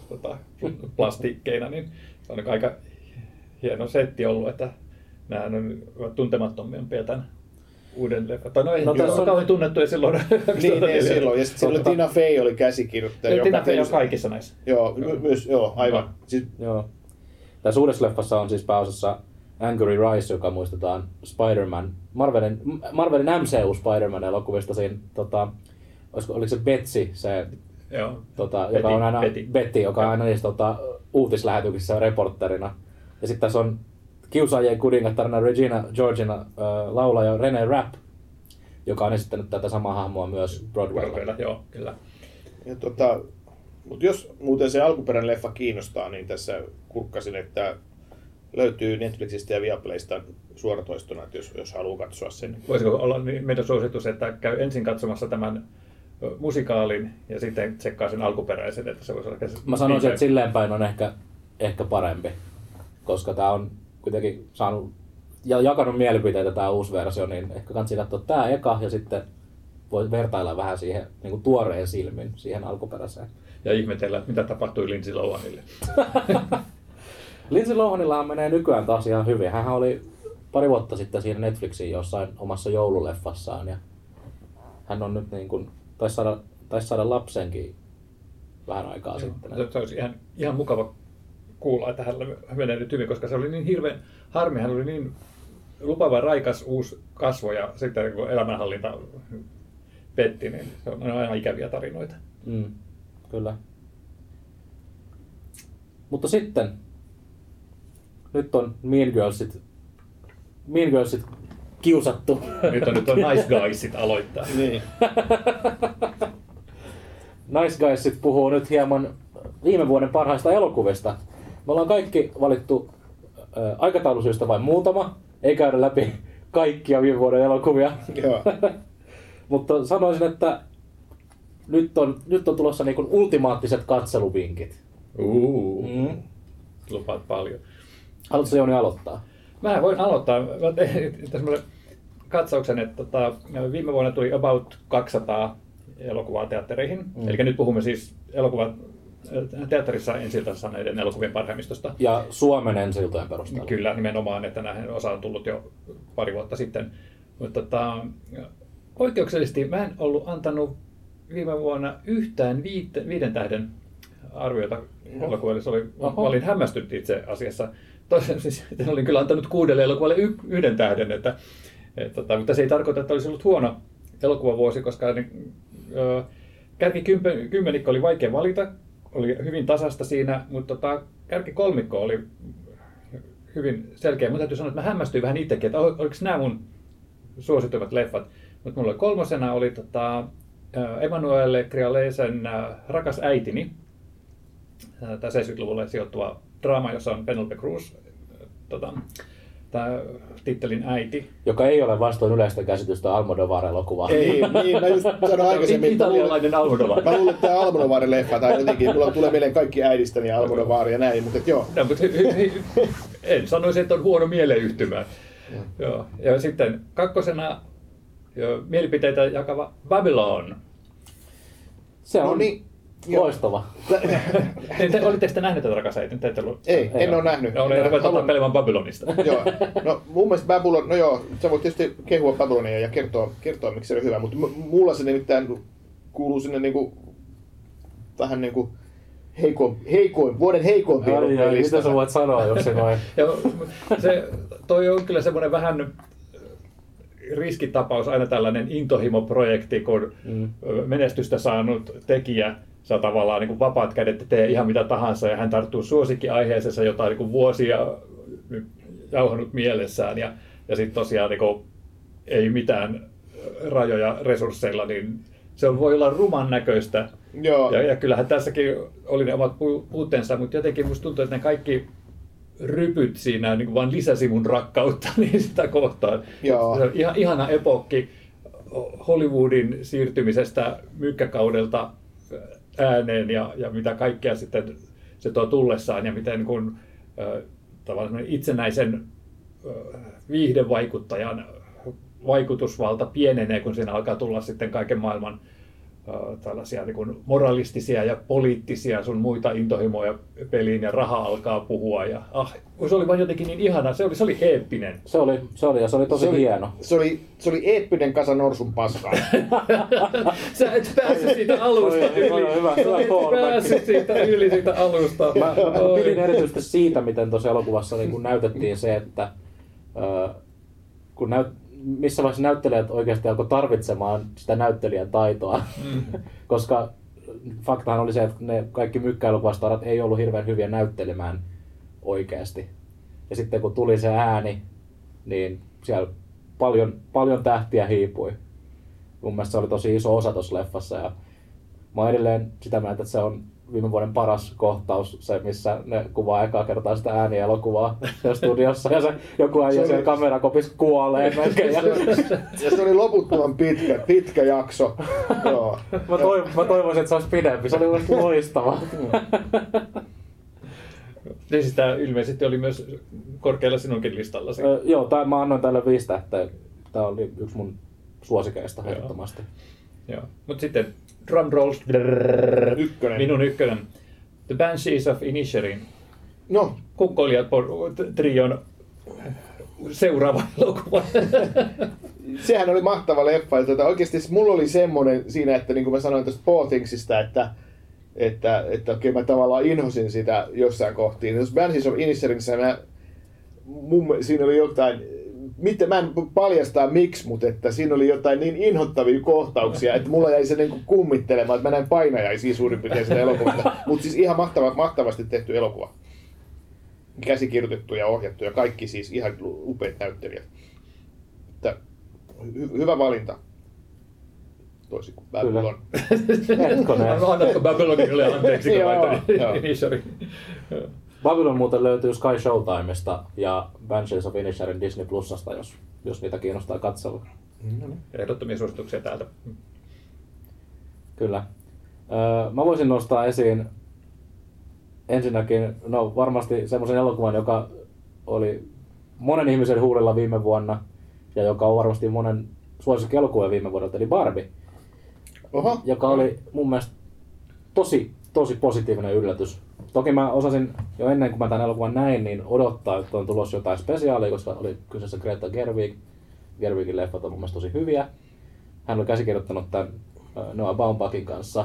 Speaker 4: tota, (laughs) plastikkeina, niin se on aika hieno setti ollut, että nämä on tuntemattomimpia tämän uuden leffa. Tai no ei no, tässä on kauhean tunnettuja silloin.
Speaker 3: niin, (laughs) ei silloin. Ja sitten silloin Tina Fey oli käsikirjoittaja.
Speaker 4: Tina Fey on kaikissa näissä.
Speaker 3: Joo, my, myös, joo, aivan. No. Siis...
Speaker 2: Joo. Tässä uudessa leffassa on siis pääosassa Angry Rice, joka muistetaan Spider-Man, Marvelin, Marvelin MCU Spider-Man elokuvista siinä, tota, olisiko, oliko se Betsy, se,
Speaker 4: Joo.
Speaker 2: Tota, Betty, joka on aina, Betty, Betty joka on aina niissä tota, uutislähetyksissä reporterina. Ja sitten tässä on kiusaajien kuningattarina Regina Georgina äh, laulaja Rene Rapp, joka on esittänyt tätä samaa hahmoa myös Broadwaylla.
Speaker 4: Broadwaylla joo, kyllä.
Speaker 3: Ja tota, mutta jos muuten se alkuperäinen leffa kiinnostaa, niin tässä kurkkasin, että löytyy Netflixistä ja Viaplaysta suoratoistona, että jos, jos haluaa katsoa sen.
Speaker 4: Voisiko olla niin meidän suositus, että käy ensin katsomassa tämän musikaalin ja sitten tsekkaa sen alkuperäisen, että se voisi olla
Speaker 2: Mä sanoisin, että silleen päin on ehkä, ehkä parempi, koska tämä on kuitenkin saanut ja jakanut mielipiteitä tämä uusi versio, niin ehkä kannattaa katsoa tämä eka ja sitten voi vertailla vähän siihen niin kuin tuoreen silmin siihen alkuperäiseen.
Speaker 4: Ja ihmetellä, mitä tapahtui Lindsay Lohanille. (laughs)
Speaker 2: Lindsay Lohanillahan menee nykyään taas ihan hyvin. Hän oli pari vuotta sitten siinä Netflixin jossain omassa joululeffassaan ja hän on nyt niin kuin, taisi saada, taisi saada lapsenkin vähän aikaa Joo, sitten.
Speaker 4: Se olisi ihan, ihan mukava kuulla, että hän menee nyt hyvin, koska se oli niin hirveän harmi, hän oli niin lupava raikas uusi kasvo ja sitten kun elämänhallinta petti, niin se on aina ikäviä tarinoita.
Speaker 2: Mm, kyllä. Mutta sitten, nyt on Mean Girlsit, mean Girlsit kiusattu.
Speaker 4: Nyt on, nyt on Nice Guysit aloittaa. (laughs)
Speaker 3: niin.
Speaker 2: nice Guysit puhuu nyt hieman viime vuoden parhaista elokuvista. Me ollaan kaikki valittu äh, aikataulusyistä vain muutama, ei käydä läpi kaikkia viime vuoden elokuvia.
Speaker 3: Joo. (laughs)
Speaker 2: Mutta sanoisin, että nyt on, nyt on tulossa niin ultimaattiset katseluvinkit.
Speaker 4: Uh, mm. Lupaat paljon.
Speaker 2: Haluatko Jouni aloittaa?
Speaker 4: Mä voin aloittaa. Mä tein (laughs) katsauksen, että tota, viime vuonna tuli about 200 elokuvaa teattereihin. Mm. Eli nyt puhumme siis elokuvat teatterissa ensiltä saaneiden elokuvien parhaimmistosta.
Speaker 2: Ja Suomen ensiltojen perusteella.
Speaker 4: Kyllä, nimenomaan, että näihin osa on tullut jo pari vuotta sitten. Mutta tota, poikkeuksellisesti mä en ollut antanut viime vuonna yhtään viite, viiden tähden arviota elokuville. Se oli, Oho. mä olin hämmästynyt itse asiassa. Toisen, siis, (laughs) olin kyllä antanut kuudelle elokuvalle y, yhden tähden, että, et, tota, mutta se ei tarkoita, että olisi ollut huono elokuvavuosi, koska niin, ö, kärki kymmenikko oli vaikea valita, oli hyvin tasasta siinä, mutta tota, kärki kolmikko oli hyvin selkeä. Mutta täytyy sanoa, että mä hämmästyin vähän itsekin, että oliko nämä mun suosituimmat leffat. Mutta mulla kolmosena oli tota, Emanuele Crialesen Rakas äitini. Tämä 70-luvulle sijoittuva draama, jossa on Penelope Cruz tota, tämä tittelin äiti.
Speaker 2: Joka ei ole vastoin yleistä käsitystä Almodovar-elokuvaa.
Speaker 3: Ei, niin mä just sanoin (laughs) aikaisemmin.
Speaker 4: Italialainen Almodovar.
Speaker 3: Mä luulen, että tämä Almodovarin leffa tai jotenkin, mulla tulee mieleen kaikki äidistäni ja Almodovar ja näin, mutta joo.
Speaker 4: No, mutta en sanoisi, että on huono mieleyhtymä. Joo. Ja sitten kakkosena jo, mielipiteitä jakava Babylon.
Speaker 2: Se on no niin, Loistava.
Speaker 4: te, te, olitteko te nähneet tätä rakas äiti? Te
Speaker 3: ollut... Ei, ei, en ole nähnyt.
Speaker 4: No, olen ruveta haluan... pelaamaan Babylonista. (laughs)
Speaker 3: joo. No mun mielestä Babylon, no joo, sä voit tietysti kehua Babylonia ja kertoa, kertoa miksi se on hyvä, mutta mulla se nimittäin kuuluu sinne niinku, vähän niinku heikoin, heikoin, vuoden heikoin
Speaker 2: ai, ai, Mitä sä voit sanoa, jos se noin? (laughs)
Speaker 4: se, toi on kyllä semmoinen vähän riskitapaus, aina tällainen intohimoprojekti, kun mm. menestystä saanut tekijä saa tavallaan niin kuin vapaat kädet ja tee ihan mitä tahansa ja hän tarttuu suosikkiaiheeseensa, jota on niin kuin vuosia jauhanut mielessään ja, ja sitten tosiaan niin kuin, ei mitään rajoja resursseilla, niin se on, voi olla ruman näköistä.
Speaker 3: Joo.
Speaker 4: Ja, ja kyllähän tässäkin oli ne omat pu- puutteensa, mutta jotenkin musta tuntuu, että ne kaikki rypyt siinä niin kuin vaan lisäsi mun rakkautta (laughs) niin sitä kohtaan.
Speaker 3: Joo.
Speaker 4: Se on ihan, ihana epokki Hollywoodin siirtymisestä mykkäkaudelta ääneen ja, ja mitä kaikkea sitten se tuo tullessaan ja miten kun, äh, tavallaan itsenäisen äh, viihdevaikuttajan vaikutusvalta pienenee, kun siinä alkaa tulla sitten kaiken maailman äh, tällaisia niin kuin moralistisia ja poliittisia sun muita intohimoja peliin ja raha alkaa puhua. Ja, ah, se oli vain jotenkin niin ihana, se oli, se oli eeppinen.
Speaker 2: Se oli, se oli ja se oli tosi
Speaker 3: Se oli,
Speaker 2: hieno.
Speaker 3: se oli, se oli eeppinen kasa norsun paskaa. (laughs)
Speaker 4: Sä et päässyt siitä alusta yli.
Speaker 2: hyvä, hyvä
Speaker 4: et
Speaker 2: callback.
Speaker 4: päässyt siitä yli siitä alusta.
Speaker 2: Mä, mä pidin erityisesti siitä, miten tuossa elokuvassa niin kun näytettiin se, että ö, kun näyt, missä vaiheessa näyttelijät oikeasti alkoi tarvitsemaan sitä näyttelijän taitoa.
Speaker 4: Mm. (laughs)
Speaker 2: Koska faktahan oli se, että ne kaikki mykkäilukuvastarat ei ollut hirveän hyviä näyttelemään oikeasti. Ja sitten kun tuli se ääni, niin siellä paljon, paljon tähtiä hiipui. Mun mielestä se oli tosi iso osa tuossa leffassa ja mä edelleen sitä mieltä, että se on viime vuoden paras kohtaus, se missä ne kuvaa ekaa kertaa sitä äänielokuvaa (laughs) siellä studiossa ja se joku äijä
Speaker 3: Se oli-
Speaker 2: siellä kamerakopissa kuolee (laughs) melkein. Ja
Speaker 3: ja se oli loputtoman pitkä, pitkä jakso. Joo.
Speaker 2: mä, toiv- mä toivoisin, että se olisi pidempi, se oli loistava. (laughs)
Speaker 4: Niin siis tää ilmeisesti oli myös korkealla sinunkin listallasi.
Speaker 2: Ö, joo, tää, mä annoin tälle viisi tähteä. Tää oli yksi mun suosikeista
Speaker 4: Joo.
Speaker 2: ehdottomasti.
Speaker 4: Joo. Mut sitten drum rolls.
Speaker 3: Ykkönen.
Speaker 4: Minun ykkönen. The Banshees of Inisherin.
Speaker 3: No,
Speaker 4: Kukkoilijat por- trion seuraava elokuva.
Speaker 3: sehän oli mahtava leffa. Tuota, oikeasti mulla oli semmoinen siinä, että niin kuin mä sanoin tuosta Paul Thingsista, että että, että okei, mä tavallaan inhosin sitä jossain kohtiin. Jos Banshees of Inisherinissa mä, mun, siinä oli jotain, mitä, mä en paljastaa miksi, mutta että siinä oli jotain niin inhottavia kohtauksia, että mulla jäi se niin kuin kummittelemaan, että mä näin painajaisia suurin piirtein sitä elokuvasta. Mutta siis ihan mahtava, mahtavasti tehty elokuva. Käsikirjoitettu ja ohjattu ja kaikki siis ihan upeat näyttelijät. Että hy- hyvä valinta. Toisin kuin Babylon.
Speaker 2: Hetkonen.
Speaker 4: Annatko Babylonille anteeksi, kun
Speaker 3: joo.
Speaker 4: Inisherin? (laughs)
Speaker 2: Babylon muuten löytyy Sky Showtimesta ja Banshees of Inisherin Disney Plusasta, jos, jos niitä kiinnostaa katsella.
Speaker 4: Ehdottomia suosituksia täältä.
Speaker 2: Kyllä. Öö, mä voisin nostaa esiin ensinnäkin, no varmasti semmoisen elokuvan, joka oli monen ihmisen huulilla viime vuonna ja joka on varmasti monen suosikki elokuva viime vuodelta, eli Barbie,
Speaker 3: Oho.
Speaker 2: joka oli mun mielestä tosi, tosi positiivinen yllätys. Toki mä osasin jo ennen kuin mä tämän elokuvan näin, niin odottaa, että on tulossa jotain spesiaalia, koska oli kyseessä Greta Gerwig. Gerwigin leffat on mun mielestä tosi hyviä. Hän oli käsikirjoittanut tämän Noah Baumbachin kanssa.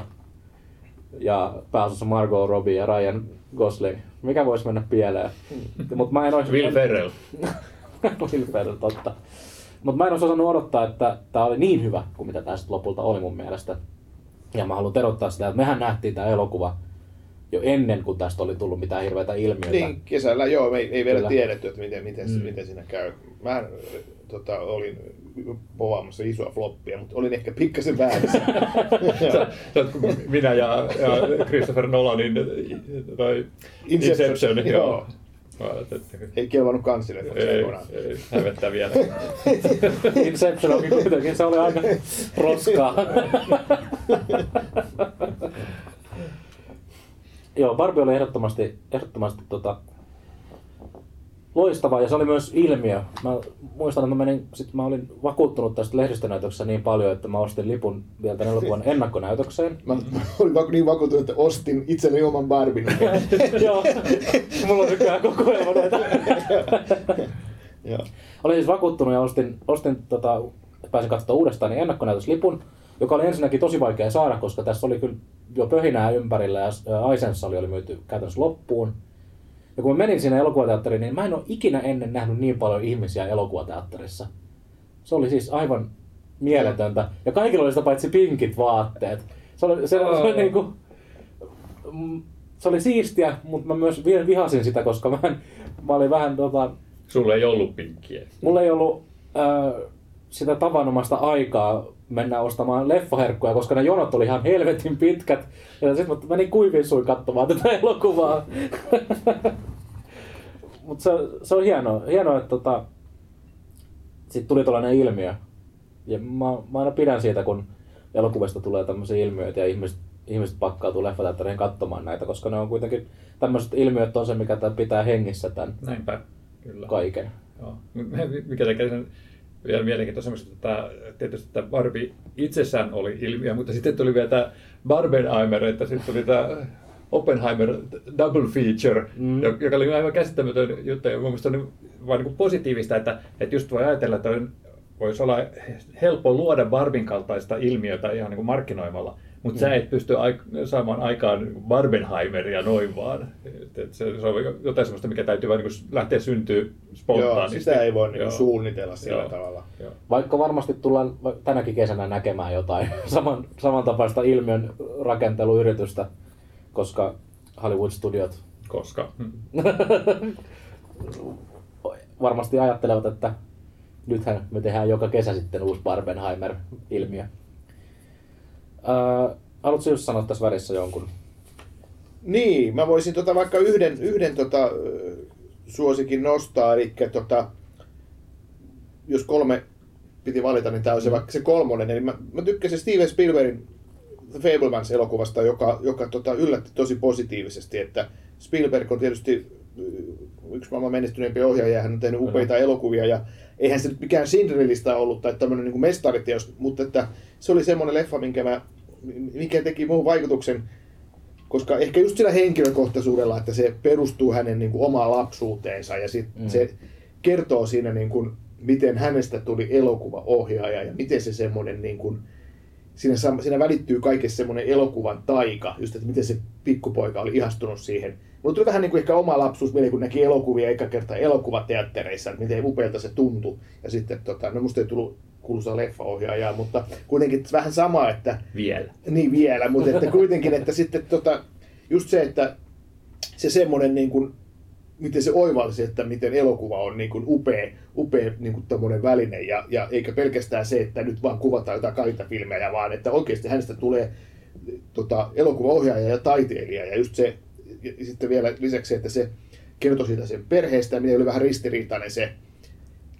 Speaker 2: Ja pääosassa Margot Robbie ja Ryan Gosling. Mikä voisi mennä pieleen? Mutta mä en olisi...
Speaker 4: Will Ferrell. (laughs)
Speaker 2: Will Ferrell, totta. Mutta mä en olisi osannut odottaa, että tämä oli niin hyvä kuin mitä tämä lopulta oli mun mielestä. Ja mä haluan terottaa sitä, että mehän nähtiin tämä elokuva jo ennen kuin tästä oli tullut mitään hirveitä ilmiöitä.
Speaker 3: Niin, kesällä joo, me ei, ei vielä
Speaker 2: Kyllä.
Speaker 3: tiedetty, että miten, miten,
Speaker 2: Mm.
Speaker 3: miten siinä käy. Mä tota, olin povaamassa isoa floppia, mutta olin ehkä pikkasen väärässä. (laughs)
Speaker 4: Sä, sä minä ja, ja Christopher Nolanin tai
Speaker 3: Inception,
Speaker 4: Inception.
Speaker 3: joo.
Speaker 4: joo.
Speaker 3: Ei kelvannut kansille
Speaker 4: Ei,
Speaker 3: kokonaan.
Speaker 4: ei, hävettää vielä. (laughs)
Speaker 2: Inception onkin kuitenkin, se oli aika roskaa. (laughs) Joo, Barbie oli ehdottomasti, ehdottomasti tota, loistava ja se oli myös ilmiö. Mä muistan, että mä, menin, sit mä olin vakuuttunut tästä lehdistönäytöksessä niin paljon, että mä ostin lipun vielä tämän elokuvan ennakkonäytökseen.
Speaker 3: Mä olin vaku- niin vakuutunut, että ostin itselleni oman Barbin. (laughs)
Speaker 2: Joo, mulla on nykyään koko ajan näitä. Olin siis vakuuttunut ja ostin, ostin tota, pääsin katsomaan uudestaan niin ennakkonäytöslipun, joka oli ensinnäkin tosi vaikea saada, koska tässä oli kyllä jo pöhinää ympärillä ja ä, Aisensa oli, myyty käytännössä loppuun. Ja kun mä menin sinne elokuvateatteriin, niin mä en ole ikinä ennen nähnyt niin paljon ihmisiä elokuvateatterissa. Se oli siis aivan mieletöntä. Ja kaikilla oli sitä paitsi pinkit vaatteet. Se oli, se, se oli
Speaker 4: Oh.
Speaker 2: niin kuin, se oli siistiä, mutta mä myös vi- vihasin sitä, koska mä, en, mä olin vähän tota,
Speaker 4: Sulla ei ollut pinkkiä.
Speaker 2: mulla ei ollut äh, sitä tavanomaista aikaa mennä ostamaan leffaherkkuja, koska ne jonot oli ihan helvetin pitkät. Ja sitten mä menin kuivin suin katsomaan tätä (laughs) elokuvaa. Mutta se, se on hienoa, hienoa että tota, sitten tuli tällainen ilmiö. Ja mä, mä aina pidän siitä, kun elokuvista tulee tämmöisiä ilmiöitä ja ihmiset, ihmiset pakkautuu leffateatteriin katsomaan näitä, koska ne on kuitenkin, tämmöiset ilmiöt on se, mikä pitää hengissä tämän
Speaker 4: Näinpä, kyllä.
Speaker 2: kaiken.
Speaker 4: Joo. (laughs) Mikä tekee sen vielä mielenkiintoisemmaksi, että tietysti tämä Barbie itsessään oli ilmiö, mutta sitten tuli vielä tämä Barbenheimer, että sitten tuli tämä Oppenheimer double feature,
Speaker 2: Mm.
Speaker 4: joka oli aivan käsittämätön juttu. Ja mun mielestä on vaan niin positiivista, että, että just voi ajatella, että on, voisi olla helppo luoda Barbin kaltaista ilmiötä ihan niin kuin markkinoimalla, mutta mm. sä et pysty aik- saamaan aikaan niin Barbenheimeria noin vaan. Et, et se, se on jotain sellaista, mikä täytyy vaan niin lähteä syntyä
Speaker 3: Joo,
Speaker 4: spontaanisti.
Speaker 3: sitä ei voi niinku
Speaker 4: Joo.
Speaker 3: suunnitella sillä
Speaker 4: Joo.
Speaker 3: tavalla.
Speaker 4: Joo.
Speaker 2: Vaikka varmasti tullaan tänäkin kesänä näkemään jotain (laughs) saman, samantapaista ilmiön rakenteluyritystä, koska Hollywood Studiot
Speaker 4: Koska. Hmm. (laughs)
Speaker 2: varmasti ajattelevat, että nythän me tehdään joka kesä sitten uusi Barbenheimer-ilmiö. Haluatko just sanoa tässä värissä jonkun?
Speaker 3: Niin, mä voisin tota vaikka yhden, yhden tota, suosikin nostaa, eli tota, jos kolme piti valita, niin tämä on se vaikka se kolmonen. Eli mä, mä tykkäsin Steven Spielbergin The Fablemans-elokuvasta, joka, joka tota, yllätti tosi positiivisesti, että Spielberg on tietysti yksi maailman menestyneempiä ohjaajia, hän on tehnyt upeita elokuvia ja eihän se nyt mikään Schindlerista ollut tai tämmöinen niin mestariteos, mutta että se oli semmoinen leffa, minkä mä, mikä teki muun vaikutuksen koska ehkä just sillä henkilökohtaisuudella, että se perustuu hänen niin kuin, omaan lapsuuteensa ja sit
Speaker 2: Mm.
Speaker 3: se kertoo siinä, niin kuin, miten hänestä tuli elokuvaohjaaja ja miten se semmoinen, niin kuin, siinä, siinä välittyy kaikessa semmoinen elokuvan taika, just että miten se pikkupoika oli ihastunut siihen. Mulla tuli vähän niin kuin ehkä oma lapsuus mieleen, kun näki elokuvia eka kertaa elokuvateattereissa, että miten upealta se tuntui. Ja sitten, tota, no musta ei tullut kuuluisa leffaohjaajaa, mutta kuitenkin vähän sama, että
Speaker 4: Vielä.
Speaker 3: niin vielä, mutta että kuitenkin, että sitten tota, just se, että se semmoinen niin kuin, miten se oivalsi, että miten elokuva on niin kuin upea, upea niin kuin väline ja, ja eikä pelkästään se, että nyt vaan kuvataan jotain kalintafilmejä, vaan että oikeasti hänestä tulee tota, elokuvaohjaaja ja taiteilija ja just se, ja sitten vielä lisäksi, että se kertoi siitä sen perheestä ja oli vähän ristiriitainen se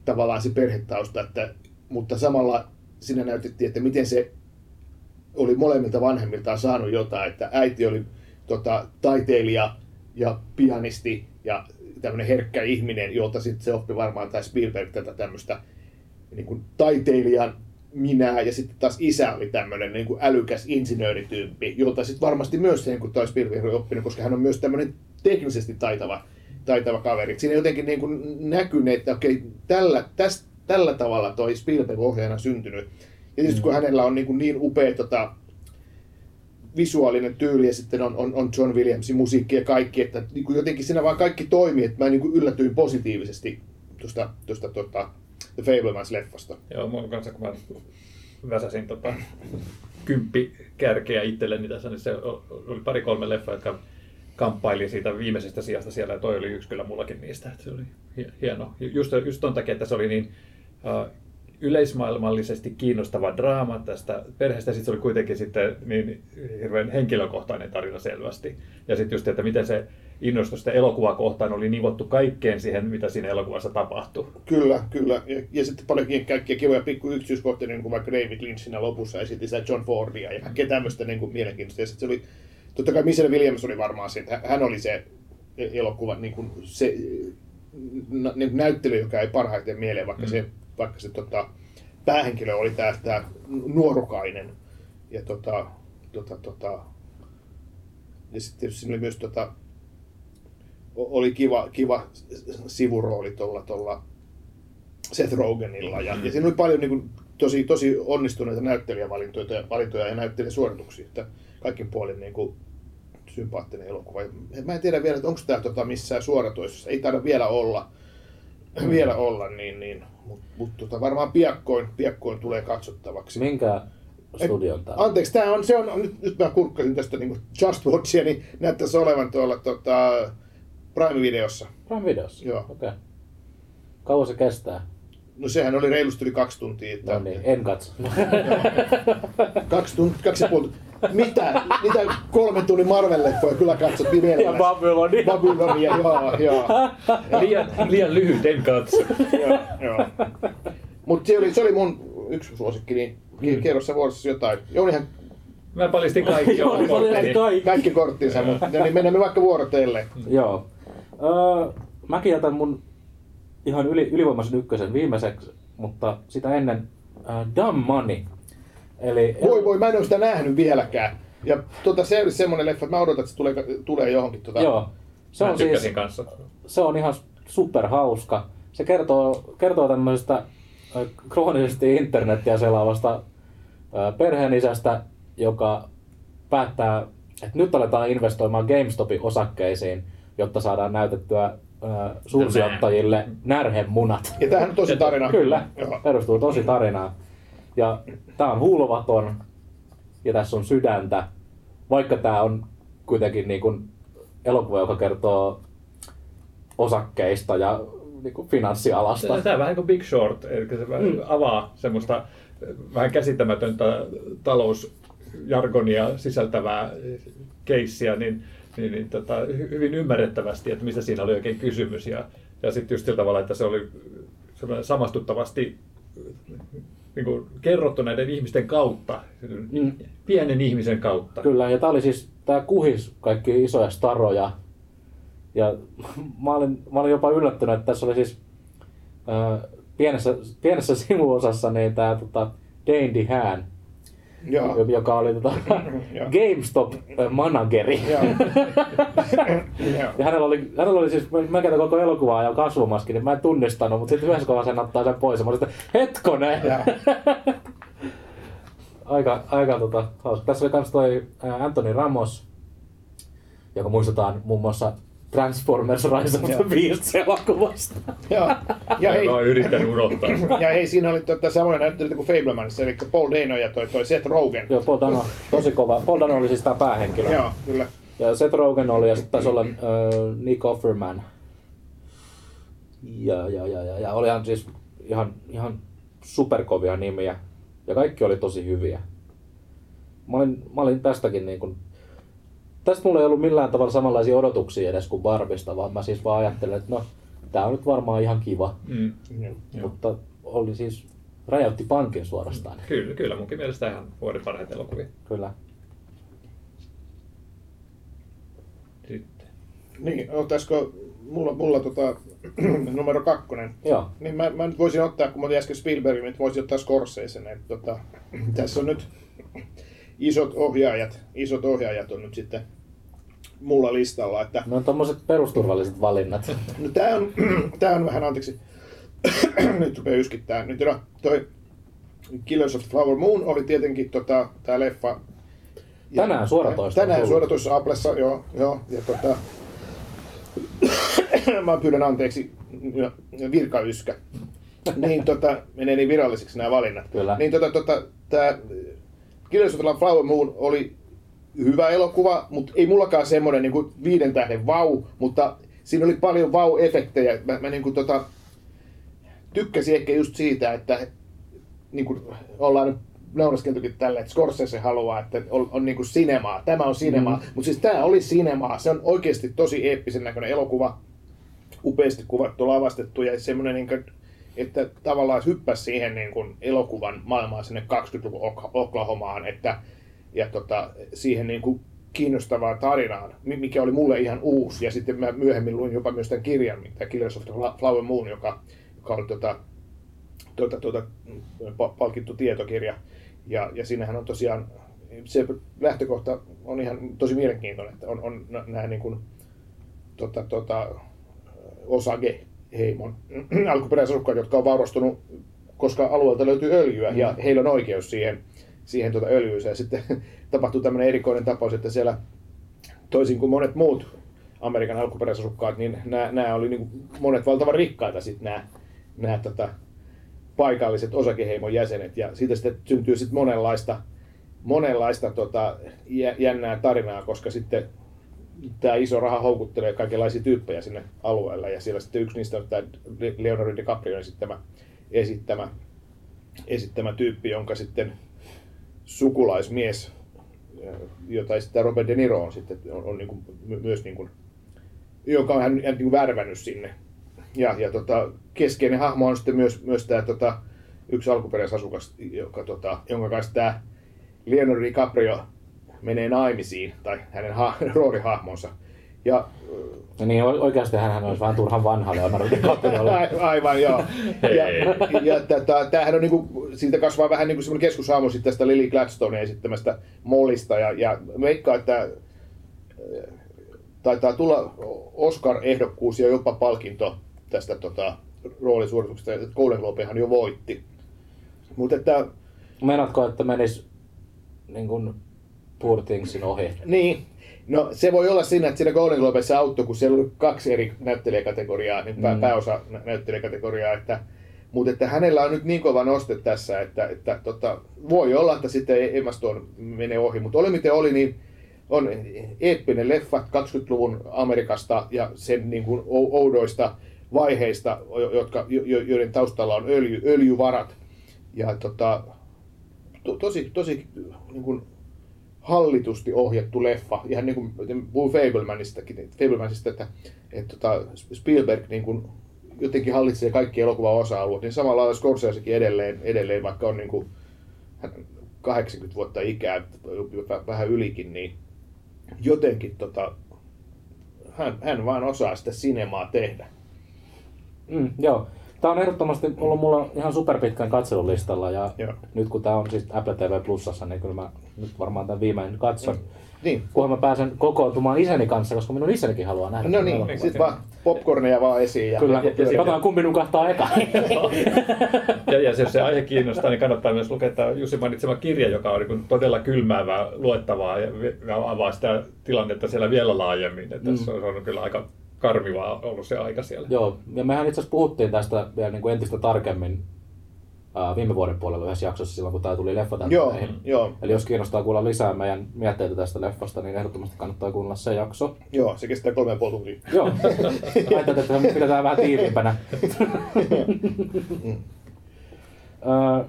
Speaker 3: tavallaan se perhetausta, että, mutta samalla siinä näytettiin, että miten se oli molemmilta vanhemmiltaan saanut jotain, että äiti oli tota, taiteilija ja pianisti ja tämmöinen herkkä ihminen, jolta sitten se oppi varmaan tai Spielberg tätä tämmöistä niin taiteilijan minää ja sitten taas isä oli tämmöinen niin kuin älykäs insinöörityyppi, jolta sitten varmasti myös se, niin kuin toi Spielberg oli oppinut, koska hän on myös tämmöinen teknisesti taitava, taitava kaveri. Siinä jotenkin niin kuin näkyy, että okei, tällä, täs, tällä tavalla toi Spielberg ohjaajana syntynyt. Ja tietysti kun hänellä on niin, kuin niin upea tota, visuaalinen tyyli ja sitten on, on, on John Williamsin musiikki ja kaikki, että niin kuin jotenkin siinä vaan kaikki toimii, että mä niin kuin yllätyin positiivisesti tuosta, tuosta tota, The Fablemans-leffasta.
Speaker 4: Joo, mun kanssa kun mä väsäsin tota, kymppi kärkeä itselleni tässä, niin se oli pari-kolme leffaa, jotka kamppaili siitä viimeisestä sijasta siellä, ja toi oli yksi kyllä mullakin niistä. Että se oli hie- hieno. Just, just ton takia, että se oli niin uh, yleismaailmallisesti kiinnostava draama tästä perheestä, sitten se oli kuitenkin sitten niin hirveän henkilökohtainen tarina selvästi. Ja sitten just, että miten se innostus sitä elokuvaa kohtaan oli nivottu kaikkeen siihen, mitä siinä elokuvassa tapahtui.
Speaker 3: Kyllä, kyllä. Ja, ja sitten paljonkin kaikkia kivoja pikku yksityiskohtia, niin kuin vaikka David Lynch siinä lopussa esitti sitä John Fordia ja kaikkea tämmöistä niin kuin mielenkiintoista. Ja sitten se oli, totta kai Michelle Williams oli varmaan se, että hän oli se elokuva, niin kuin se nä, niin kuin näyttely, joka ei parhaiten mieleen, vaikka
Speaker 4: Mm.
Speaker 3: se, vaikka se tota, päähenkilö oli tämä, tämä nuorukainen. Ja tota, tota, tota, ja sitten siinä oli myös tota, oli kiva, kiva sivurooli tuolla, tuolla Seth Rogenilla. Ja, ja siinä oli paljon niin kuin, tosi, tosi onnistuneita näyttelijävalintoja valintoja ja näyttelijäsuorituksia. Että kaikin puolin niin kuin, sympaattinen elokuva. Ja Mä en tiedä vielä, että onko tämä tota, missään suoratoistossa. Ei taida vielä olla, (clears throat) vielä olla niin, niin. mutta mut, tota, varmaan piakkoin, piakkoin tulee katsottavaksi.
Speaker 2: Minkä studion täällä.
Speaker 3: Anteeksi, tää on, se on, nyt, nyt mä kurkkasin tästä niin Just Watchia, niin näyttäisi olevan tuolla tota, Prime-videossa.
Speaker 2: Prime Videossa?
Speaker 3: Joo.
Speaker 2: Okei. Okay. Kauan se kestää?
Speaker 3: No sehän oli reilusti yli kaksi tuntia. Että,
Speaker 2: No niin, en katso. (laughs)
Speaker 3: Kaksi, tuntia, kaksi ja puoli tuntia. Mitä? Mitä kolmen tunnin Marvel-leffoja kyllä katsottiin vielä?
Speaker 2: ja Babyloni.
Speaker 3: Babylonia, joo, joo. (laughs)
Speaker 4: Liian, liian lyhyt, en katso.
Speaker 3: joo, joo. Mutta se oli, se oli mun yksi suosikki, niin mm. kerro sä vuorossa jotain. Jounihan
Speaker 4: Mä paljastin kaikki
Speaker 2: Joo, niin paljastin
Speaker 4: korttini.
Speaker 2: kaikki.
Speaker 3: kaikki korttinsa, mutta niin mennään me vaikka vuorotelle.
Speaker 2: Joo. Öö, mäkin jätän mun ihan yli, ylivoimaisen ykkösen viimeiseksi, mutta sitä ennen äh, Dumb Money. Eli,
Speaker 3: Voi voi, mä en ole sitä nähnyt vieläkään. Ja tota, se oli semmonen leffa, että mä odotan, että se tulee, tulee johonkin. Tota.
Speaker 2: Joo. Se
Speaker 4: Mä
Speaker 2: on, siis,
Speaker 4: tykkäsin kanssa.
Speaker 2: se on ihan superhauska. Se kertoo, kertoo tämmöisestä äh, kroonisesti internettiä selaavasta äh, perheenisästä, joka päättää, että nyt aletaan investoimaan GameStopin osakkeisiin, jotta saadaan näytettyä äh, suursijoittajille närhemunat.
Speaker 3: Ja tämähän on tosi tarina.
Speaker 2: Kyllä,
Speaker 3: Joo.
Speaker 2: perustuu tosi tarinaan. Ja tää on hulvaton ja tässä on sydäntä, vaikka tää on kuitenkin niin kuin elokuva, joka kertoo osakkeista ja niin kuin finanssialasta.
Speaker 4: Tämä on vähän kuin Big Short, eli se mm. avaa semmoista vähän käsittämätöntä talousjargonia sisältävää keissiä, niin, niin, niin tota, hy- hyvin ymmärrettävästi, että mistä siinä oli oikein kysymys. Ja, ja sitten just sillä tavalla, että se oli samastuttavasti niin kuin kerrottu näiden ihmisten kautta,
Speaker 2: Mm.
Speaker 4: pienen ihmisen kautta.
Speaker 2: Kyllä, ja tää oli siis, tää kuhis kaikki isoja staroja. Ja (laughs) mä olin, mä olin jopa yllättynyt, että tässä oli siis ää, pienessä, pienessä sivuosassa niin tää tota, Dane DeHaan,
Speaker 3: Joo.
Speaker 2: joka oli tota. GameStop-manageri. (laughs) Ja hänellä oli, hänellä oli siis, mä käytän koko elokuvaa ja kasvomaski, niin mä en tunnistanut, mutta sitten yhdessä kohdassa hän ottaa sen pois ja mä olin, että hetkonen! (laughs) Aika, aika tota, hauska. Tässä oli kans toi Anthony Ramos, joka muistetaan muun muassa Transformers Rise of the Beasts elokuvasta.
Speaker 3: Joo. Ja hei,
Speaker 4: Mä oon yrittänyt unohtaa. (laughs)
Speaker 3: ja hei, siinä oli tota, samoja näyttelijöitä kuin Fablemanissa, eli Paul Dano ja toi, toi Seth Rogen.
Speaker 2: Joo, Paul Dano, tosi kova. Paul Dano oli siis tää päähenkilö.
Speaker 3: Joo, kyllä.
Speaker 2: Ja Seth Rogen oli ja sitten taisi olla äh, Nick Offerman. Ja, ja, ja, ja, ja olihan siis ihan, ihan superkovia nimiä. Ja kaikki oli tosi hyviä. Mä olin, mä olin tästäkin niin kuin, tästä mulla ei ollut millään tavalla samanlaisia odotuksia edes kuin Barbista, vaan mä siis vaan ajattelin, että no, tää on nyt varmaan ihan kiva.
Speaker 4: Mm.
Speaker 2: Mutta oli siis, räjäytti pankin suorastaan.
Speaker 4: Kyllä, kyllä, munkin mielestä ihan vuoden parhaita elokuvia.
Speaker 2: Kyllä.
Speaker 4: Sitten.
Speaker 3: Niin, ottaisiko mulla, mulla tota, (clears throat) numero kakkonen?
Speaker 2: Joo.
Speaker 3: Niin mä, mä nyt voisin ottaa, kun mä olin äsken Spielbergin, niin voisin ottaa Scorsesen. Että, tota, (clears throat) tässä on nyt (clears throat) isot ohjaajat, isot ohjaajat on nyt sitten mulla listalla. Että,
Speaker 2: Ne on tommoset perusturvalliset valinnat.
Speaker 3: no tää on, (clears throat) tää on vähän, anteeksi, (clears throat) nyt rupeaa yskittää. Nyt no, toi Killers of Flower Moon oli tietenkin tota, tää leffa. Ja-
Speaker 2: Tänään suoratoisto on
Speaker 3: Tänään
Speaker 2: tullut.
Speaker 3: suoratoistossa Applessa, joo. joo ja tota, (clears throat) mä pyydän anteeksi virkayskä. niin tota, menee niin virallisiksi nämä valinnat.
Speaker 2: Kyllä.
Speaker 3: Niin tota, tota tää Killers of the Flower Moon oli hyvä elokuva, mutta ei mullakaan semmoinen niin kuin viiden tähden vau, mutta siinä oli paljon vau-efektejä. Mä, mä niin kuin, tota, tykkäsin ehkä just siitä, että niin kuin ollaan nauraskeltukin tälle, että Scorsese haluaa, että on, on niin kuin sinemaa. Tämä on sinemaa. Mm. Mutta siis tämä oli sinemaa. Se on oikeasti tosi eeppisen näköinen elokuva. Upeasti kuvattu, lavastettu ja semmoinen, niin kuin, että tavallaan hyppäsi siihen niin kuin elokuvan maailmaan sinne 20-luvun Ok- Oklahomaan, että, ja tota, siihen niin kuin kiinnostavaan tarinaan, mi- mikä oli mulle ihan uusi. Ja sitten mä myöhemmin luin jopa myös tämän kirjan, tämä Killers of the Flower Moon, joka, joka oli tota, tuota, pa- palkittu tietokirja. Ja, ja siinähän on tosiaan, se lähtökohta on ihan tosi mielenkiintoinen, että on, on nä- nämä niin kuin, tota, tota, Osage-heimon (clears throat) alkuperäisasukkaat, jotka on vaurastunut, koska alueelta löytyy öljyä ja heillä on oikeus siihen, siihen tuota öljyyn. Ja sitten (laughs) tapahtuu tämmöinen erikoinen tapaus, että siellä toisin kuin monet muut Amerikan alkuperäisasukkaat, niin nämä, nämä oli niin monet valtavan rikkaita sitten nämä, nämä tota, paikalliset osakeheimon jäsenet. Ja siitä sitten syntyy sitten monenlaista monenlaista tota, jä- jännää tarinaa, koska sitten tämä iso raha houkuttelee kaikenlaisia tyyppejä sinne alueelle. Ja siellä sitten yksi niistä on tämä Leonardo DiCaprio esittämä, esittämä, esittämä tyyppi, jonka sitten sukulaismies, jota esittää Robert De Niro on sitten on, on niin kuin, my- myös niin kuin, joka on hän, hän niin värvännyt sinne. Ja, ja tota, keskeinen hahmo on sitten myös, myös tämä tota, yksi alkuperäisasukas, joka, tota, jonka kanssa tämä Leonardo DiCaprio menee naimisiin, tai hänen ha- (laughs) roolihahmonsa. Ja
Speaker 2: Ja niin oikeasti hän olisi vähän turhan vanha Leonardo DiCaprio.
Speaker 3: Ai- Aivan, joo. Ja, ja tätä, tämähän on niinku, siitä kasvaa vähän niinku semmoinen keskushahmo sitten tästä Lily Gladstone esittämästä Mollista. Ja, ja veikkaa, että äh, taitaa tulla Oscar-ehdokkuus ja jopa palkinto tästä tota, roolisuorituksesta. että Golden Globehan jo voitti. Mutta että,
Speaker 2: Meinaatko, että menis niin kuin Poor Thingsin ohi?
Speaker 3: niin, no se voi olla siinä, että siinä Golden Globessa auttoi, kun siellä oli kaksi eri näyttelijäkategoriaa, niin pää,
Speaker 2: Mm.
Speaker 3: pääosa nä- näyttelijäkategoriaa, että mutta että hänellä on nyt niin kova noste tässä, että, että tota, voi olla, että sitten Emma Stone menee ohi, mutta oli miten oli, niin on eeppinen leffa 20-luvun Amerikasta ja sen niin kuin ou- oudoista vaiheista, jo- jotka, jo- jo- joiden taustalla on öljy, öljyvarat. Ja tota, to, tosi, tosi niin kuin hallitusti ohjattu leffa. Ihan niin kuin puhun Fablemanistakin, Fablemanista, että, että tota Spielberg niin kuin jotenkin hallitsee kaikki elokuvan osa-alueet, niin samalla lailla Scorsesekin edelleen, edelleen vaikka on niin kuin hän- 80 vuotta ikää, vä- vähän ylikin, niin jotenkin tota, hän, hän vaan osaa sitä sinemaa tehdä.
Speaker 2: Mm, joo. Tämä on ehdottomasti ollut mulla ihan superpitkän katselulistalla ja
Speaker 3: Joo.
Speaker 2: nyt kun tämä on siis Apple TV Plusassa, niin kyllä mä nyt varmaan tämän viimein katson.
Speaker 3: Niin.
Speaker 2: Kunhan mä pääsen kokoontumaan isäni kanssa, koska minun isänikin haluaa nähdä.
Speaker 3: No niin,
Speaker 2: elokuvan.
Speaker 3: sitten vaan popcorneja vaan esiin. Ja,
Speaker 2: Kyllä,
Speaker 3: ja, ja,
Speaker 2: katsotaan kumpi nukahtaa eka. (laughs)
Speaker 4: Ja, ja jos se aihe kiinnostaa, niin kannattaa myös lukea tämä Jussi mainitsema kirja, joka on niin todella kylmäävää luettavaa ja, ja avaa sitä tilannetta siellä vielä laajemmin. Että
Speaker 2: Mm.
Speaker 4: se, on, se on kyllä aika karmivaa ollut se aika siellä.
Speaker 2: Joo, ja mehän itse asiassa puhuttiin tästä vielä niin kuin entistä tarkemmin ää, viime vuoden puolella yhdessä jaksossa silloin, kun tämä tuli
Speaker 3: Joo,
Speaker 2: leffatäytteihin.
Speaker 3: joo,
Speaker 2: Eli jos kiinnostaa kuulla lisää meidän mietteitä tästä leffasta, niin ehdottomasti kannattaa kuunnella se jakso.
Speaker 3: joo, se kestää kolme ja puoli tuntia.
Speaker 2: Joo, (laughs) ajattelin, että me pidetään vähän tiiviimpänä. (laughs) Öö,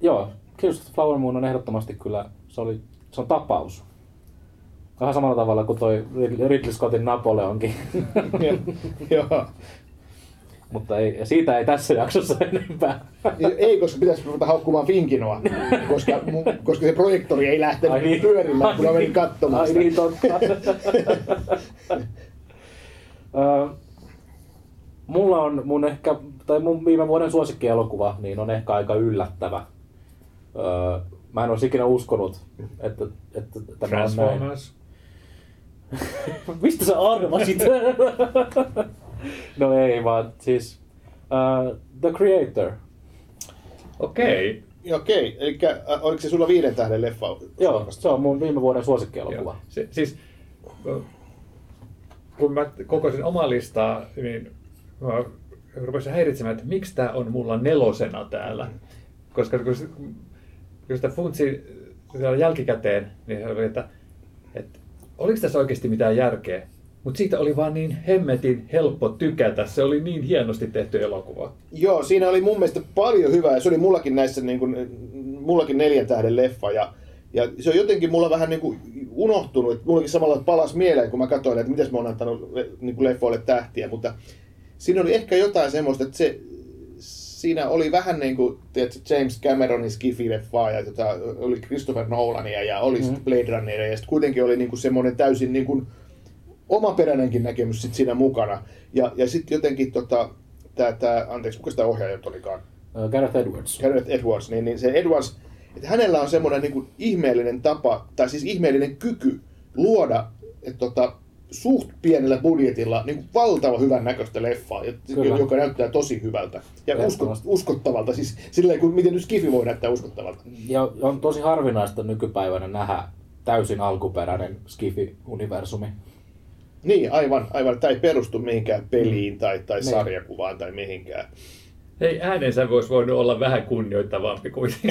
Speaker 2: joo, the Flower Moon on ehdottomasti kyllä, se, oli, se on tapaus. Vähän samalla tavalla kuin toi Rid- Ridley Scottin Napoleonkin.
Speaker 3: joo. (laughs)
Speaker 2: Mutta ei, ja siitä ei tässä jaksossa (laughs) enempää.
Speaker 3: Ei, koska pitäisi ruveta haukkumaan Finkinoa, koska, mu- koska se projektori ei lähtenyt pyörimään, kun mä menin katsomaan
Speaker 2: Ai
Speaker 3: sitä.
Speaker 2: niin, totta. (laughs) Öö, Mulla on mun ehkä, tai mun viime vuoden suosikkielokuva, niin on ehkä aika yllättävä. Öö, Mä en olisi ikinä uskonut, että, että tämä on näin. (laughs) Mistä sä arvasit? (laughs) no ei vaan, siis uh, The Creator.
Speaker 4: Okei.
Speaker 3: Joo, Okei, eli äh, oliko se sulla viiden tähden leffa?
Speaker 2: Joo, se on mun viime vuoden suosikkielokuva.
Speaker 4: Se, siis, kun mä kokosin omaa listaa, niin mä rupesin häiritsemään, että miksi tämä on mulla nelosena täällä. Koska kun, kun sitä funtsi jälkikäteen, niin se oli, että oliko tässä oikeasti mitään järkeä. Mutta siitä oli vaan niin hemmetin helppo tykätä. Se oli niin hienosti tehty elokuva.
Speaker 3: Joo, siinä oli mun mielestä paljon hyvää ja se oli mullakin näissä niin kuin, mullakin neljän tähden leffa ja, ja se on jotenkin mulla vähän niin kuin unohtunut, että mullakin samalla palas mieleen, kun mä katsoin, että miten mä oon antanut niin kuin leffoille tähtiä, mutta siinä oli ehkä jotain semmoista, että se, siinä oli vähän niin kuin tiedätkö, James Cameronin skifi-leffaa ja tota, oli Christopher Nolania ja oli mm. Blade Runneria ja sitten kuitenkin oli niin kuin semmoinen täysin niin kuin omaperäinenkin näkemys sit siinä mukana. Ja, ja sitten jotenkin tota, tää, tää, anteeksi, kuka sitä ohjaaja nyt olikaan?
Speaker 2: Uh, Gareth Edwards.
Speaker 3: Gareth Edwards, niin, niin se Edwards, että hänellä on semmoinen niin kuin ihmeellinen tapa, tai siis ihmeellinen kyky luoda että tota, suht pienellä budjetilla niin kuin valtava hyvän näköistä leffaa,
Speaker 2: Kyllä.
Speaker 3: joka näyttää tosi hyvältä ja usko, uskottavalta. Siis silleen, kuin miten nyt Skifi voi näyttää uskottavalta.
Speaker 2: Ja on tosi harvinaista nykypäivänä nähdä täysin alkuperäinen Skifi-universumi.
Speaker 3: Niin, aivan, aivan. Tämä ei perustu mihinkään peliin tai, tai
Speaker 2: Niin.
Speaker 3: sarjakuvaan tai mihinkään.
Speaker 4: Ei äänensä voisi voinut olla vähän kunnioittavampi kuin. (laughs)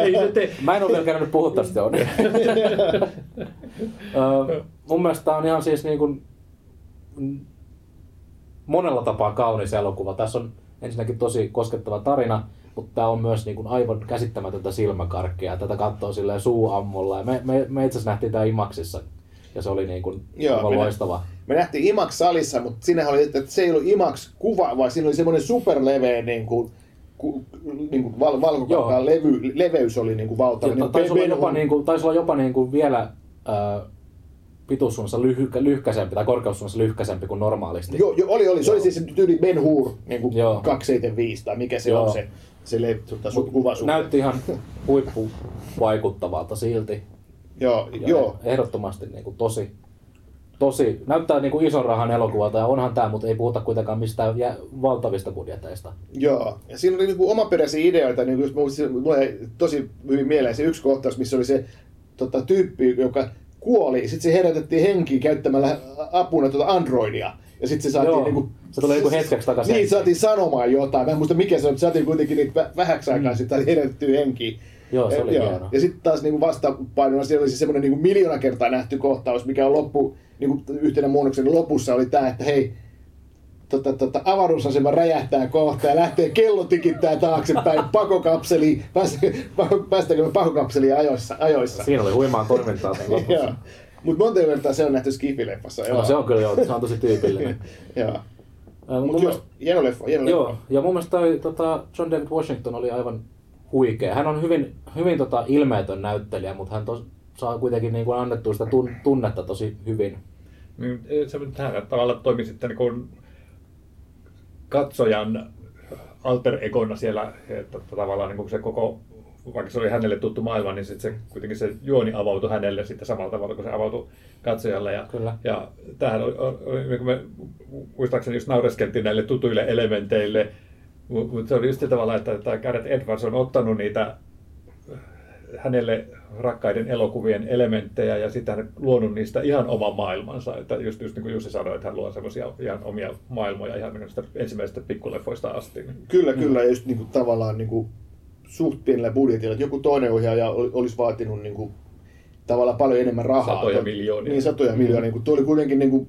Speaker 4: Ei se te...
Speaker 2: Mä en ole vielä käynyt puhua tästä on. (laughs) Mun mielestä on ihan siis niin kuin, monella tapaa kaunis elokuva. Tässä on ensinnäkin tosi koskettava tarina, mutta tämä on myös niin kuin aivan käsittämätöntä silmäkarkkia. Tätä katsoo silleen suuammolla. Ja me, me, me itse asiassa nähtiin tämä Imaksissa ja se oli niin kuin
Speaker 3: Joo,
Speaker 2: aivan
Speaker 3: me nä-
Speaker 2: loistava.
Speaker 3: Me nähtiin IMAX-salissa, mutta siinähän oli, että se ei ollut IMAX-kuva, vaan siinä oli semmoinen superleveä niin kuin, ku, niin kuin val, valkokankaan levy, leveys oli niin kuin valtava. Niin
Speaker 2: taisi, olla jopa, niin kuin, taisi olla jopa niin kuin vielä äh, pituussuunnassa lyhkä, lyhkäisempi tai korkeussuunnassa lyhkäisempi kuin normaalisti.
Speaker 3: Joo, jo, oli, oli. Se oli
Speaker 2: Joo.
Speaker 3: siis se tyyli Ben Hur, niin kuin
Speaker 2: Joo.
Speaker 3: 275 tai mikä se
Speaker 2: Joo.
Speaker 3: on se, se le, tota, su,
Speaker 2: Mut
Speaker 3: kuvasuhde.
Speaker 2: näytti ihan huippu vaikuttavalta silti.
Speaker 3: Joo,
Speaker 2: Ja
Speaker 3: joo.
Speaker 2: Ehdottomasti niin kuin tosi, tosi, näyttää niin kuin ison rahan elokuvalta ja onhan tämä, mutta ei puhuta kuitenkaan mistään jä- valtavista budjeteista.
Speaker 3: Joo, ja siinä oli niinku omaperäisiä ideoita, niin just muistin, mulle tosi hyvin mieleen se yksi kohtaus, missä oli se tota, tyyppi, joka kuoli, sitten se herätettiin henkiin käyttämällä apuna tuota Androidia. Ja sitten se saatiin
Speaker 2: Joo,
Speaker 3: niinku...
Speaker 2: se tuli niinku hetkeksi takaisin
Speaker 3: Niin, saatiin sanomaan jotain. Mä en muista mikä se on, mutta saatiin kuitenkin niitä vä- vähäksi aikaa
Speaker 2: Mm.
Speaker 3: sitten herätettyä henkiin.
Speaker 2: Joo, se oli
Speaker 3: ja. Ja sitten taas niinku vastapainona siellä oli se semmoinen niinku miljoona kertaa nähty kohtaus, mikä on loppu, niinku yhtenä muunnoksen lopussa oli tämä, että hei, tota, tota, avaruusasema räjähtää kohta ja lähtee kello tikittää taaksepäin pakokapseliin, päästä- pako- päästäänkö me pakokapseliin ajoissa. ajoissa.
Speaker 2: Siinä oli huimaa toimintaa sen lopussa.
Speaker 3: Mutta monta kertaa se on nähty Skifi-leffassa.
Speaker 2: No, se on kyllä joo, se on tosi tyypillinen. (laughs)
Speaker 3: Joo. Mutta
Speaker 2: mielestä-
Speaker 3: hieno leffa, hieno
Speaker 2: Joo,
Speaker 3: leffa.
Speaker 2: ja mun mielestä toi, tota, John David Washington oli aivan huikea. Hän on hyvin, hyvin tota, ilmeetön näyttelijä, mutta hän tos, saa kuitenkin niin kuin annettua sitä tun, tunnetta tosi hyvin.
Speaker 4: Niin, se tähän tavallaan toimi sitten niin katsojan alter egona siellä, että tavallaan niin se koko, vaikka se oli hänelle tuttu maailma, niin sitten se, kuitenkin se juoni avautui hänelle sitten samalla tavalla kuin se avautui katsojalle. Ja,
Speaker 2: Kyllä.
Speaker 4: ja tähän oli, oli, niin me muistaakseni just naureskeltiin näille tutuille elementeille, mutta se oli just se tavalla, että, että Gareth Edwards on ottanut niitä hänelle rakkaiden elokuvien elementtejä ja sitten hän luonut niistä ihan oman maailmansa. Että just, just niin kuin Jussi sanoi, että hän luo semmoisia ihan omia maailmoja ihan niin kuin ensimmäisestä pikkuleffoista asti. Niin.
Speaker 3: Kyllä, kyllä. Ja just niinku, tavallaan niinku, suht pienellä budjetilla. Että joku toinen ohjaaja ol- olisi vaatinut niinku, tavallaan paljon enemmän rahaa.
Speaker 4: Satoja
Speaker 3: Tuo-
Speaker 4: miljoonia.
Speaker 3: Niin, satoja
Speaker 2: Mm.
Speaker 3: miljoonia. Niin, tuo oli kuitenkin niinku,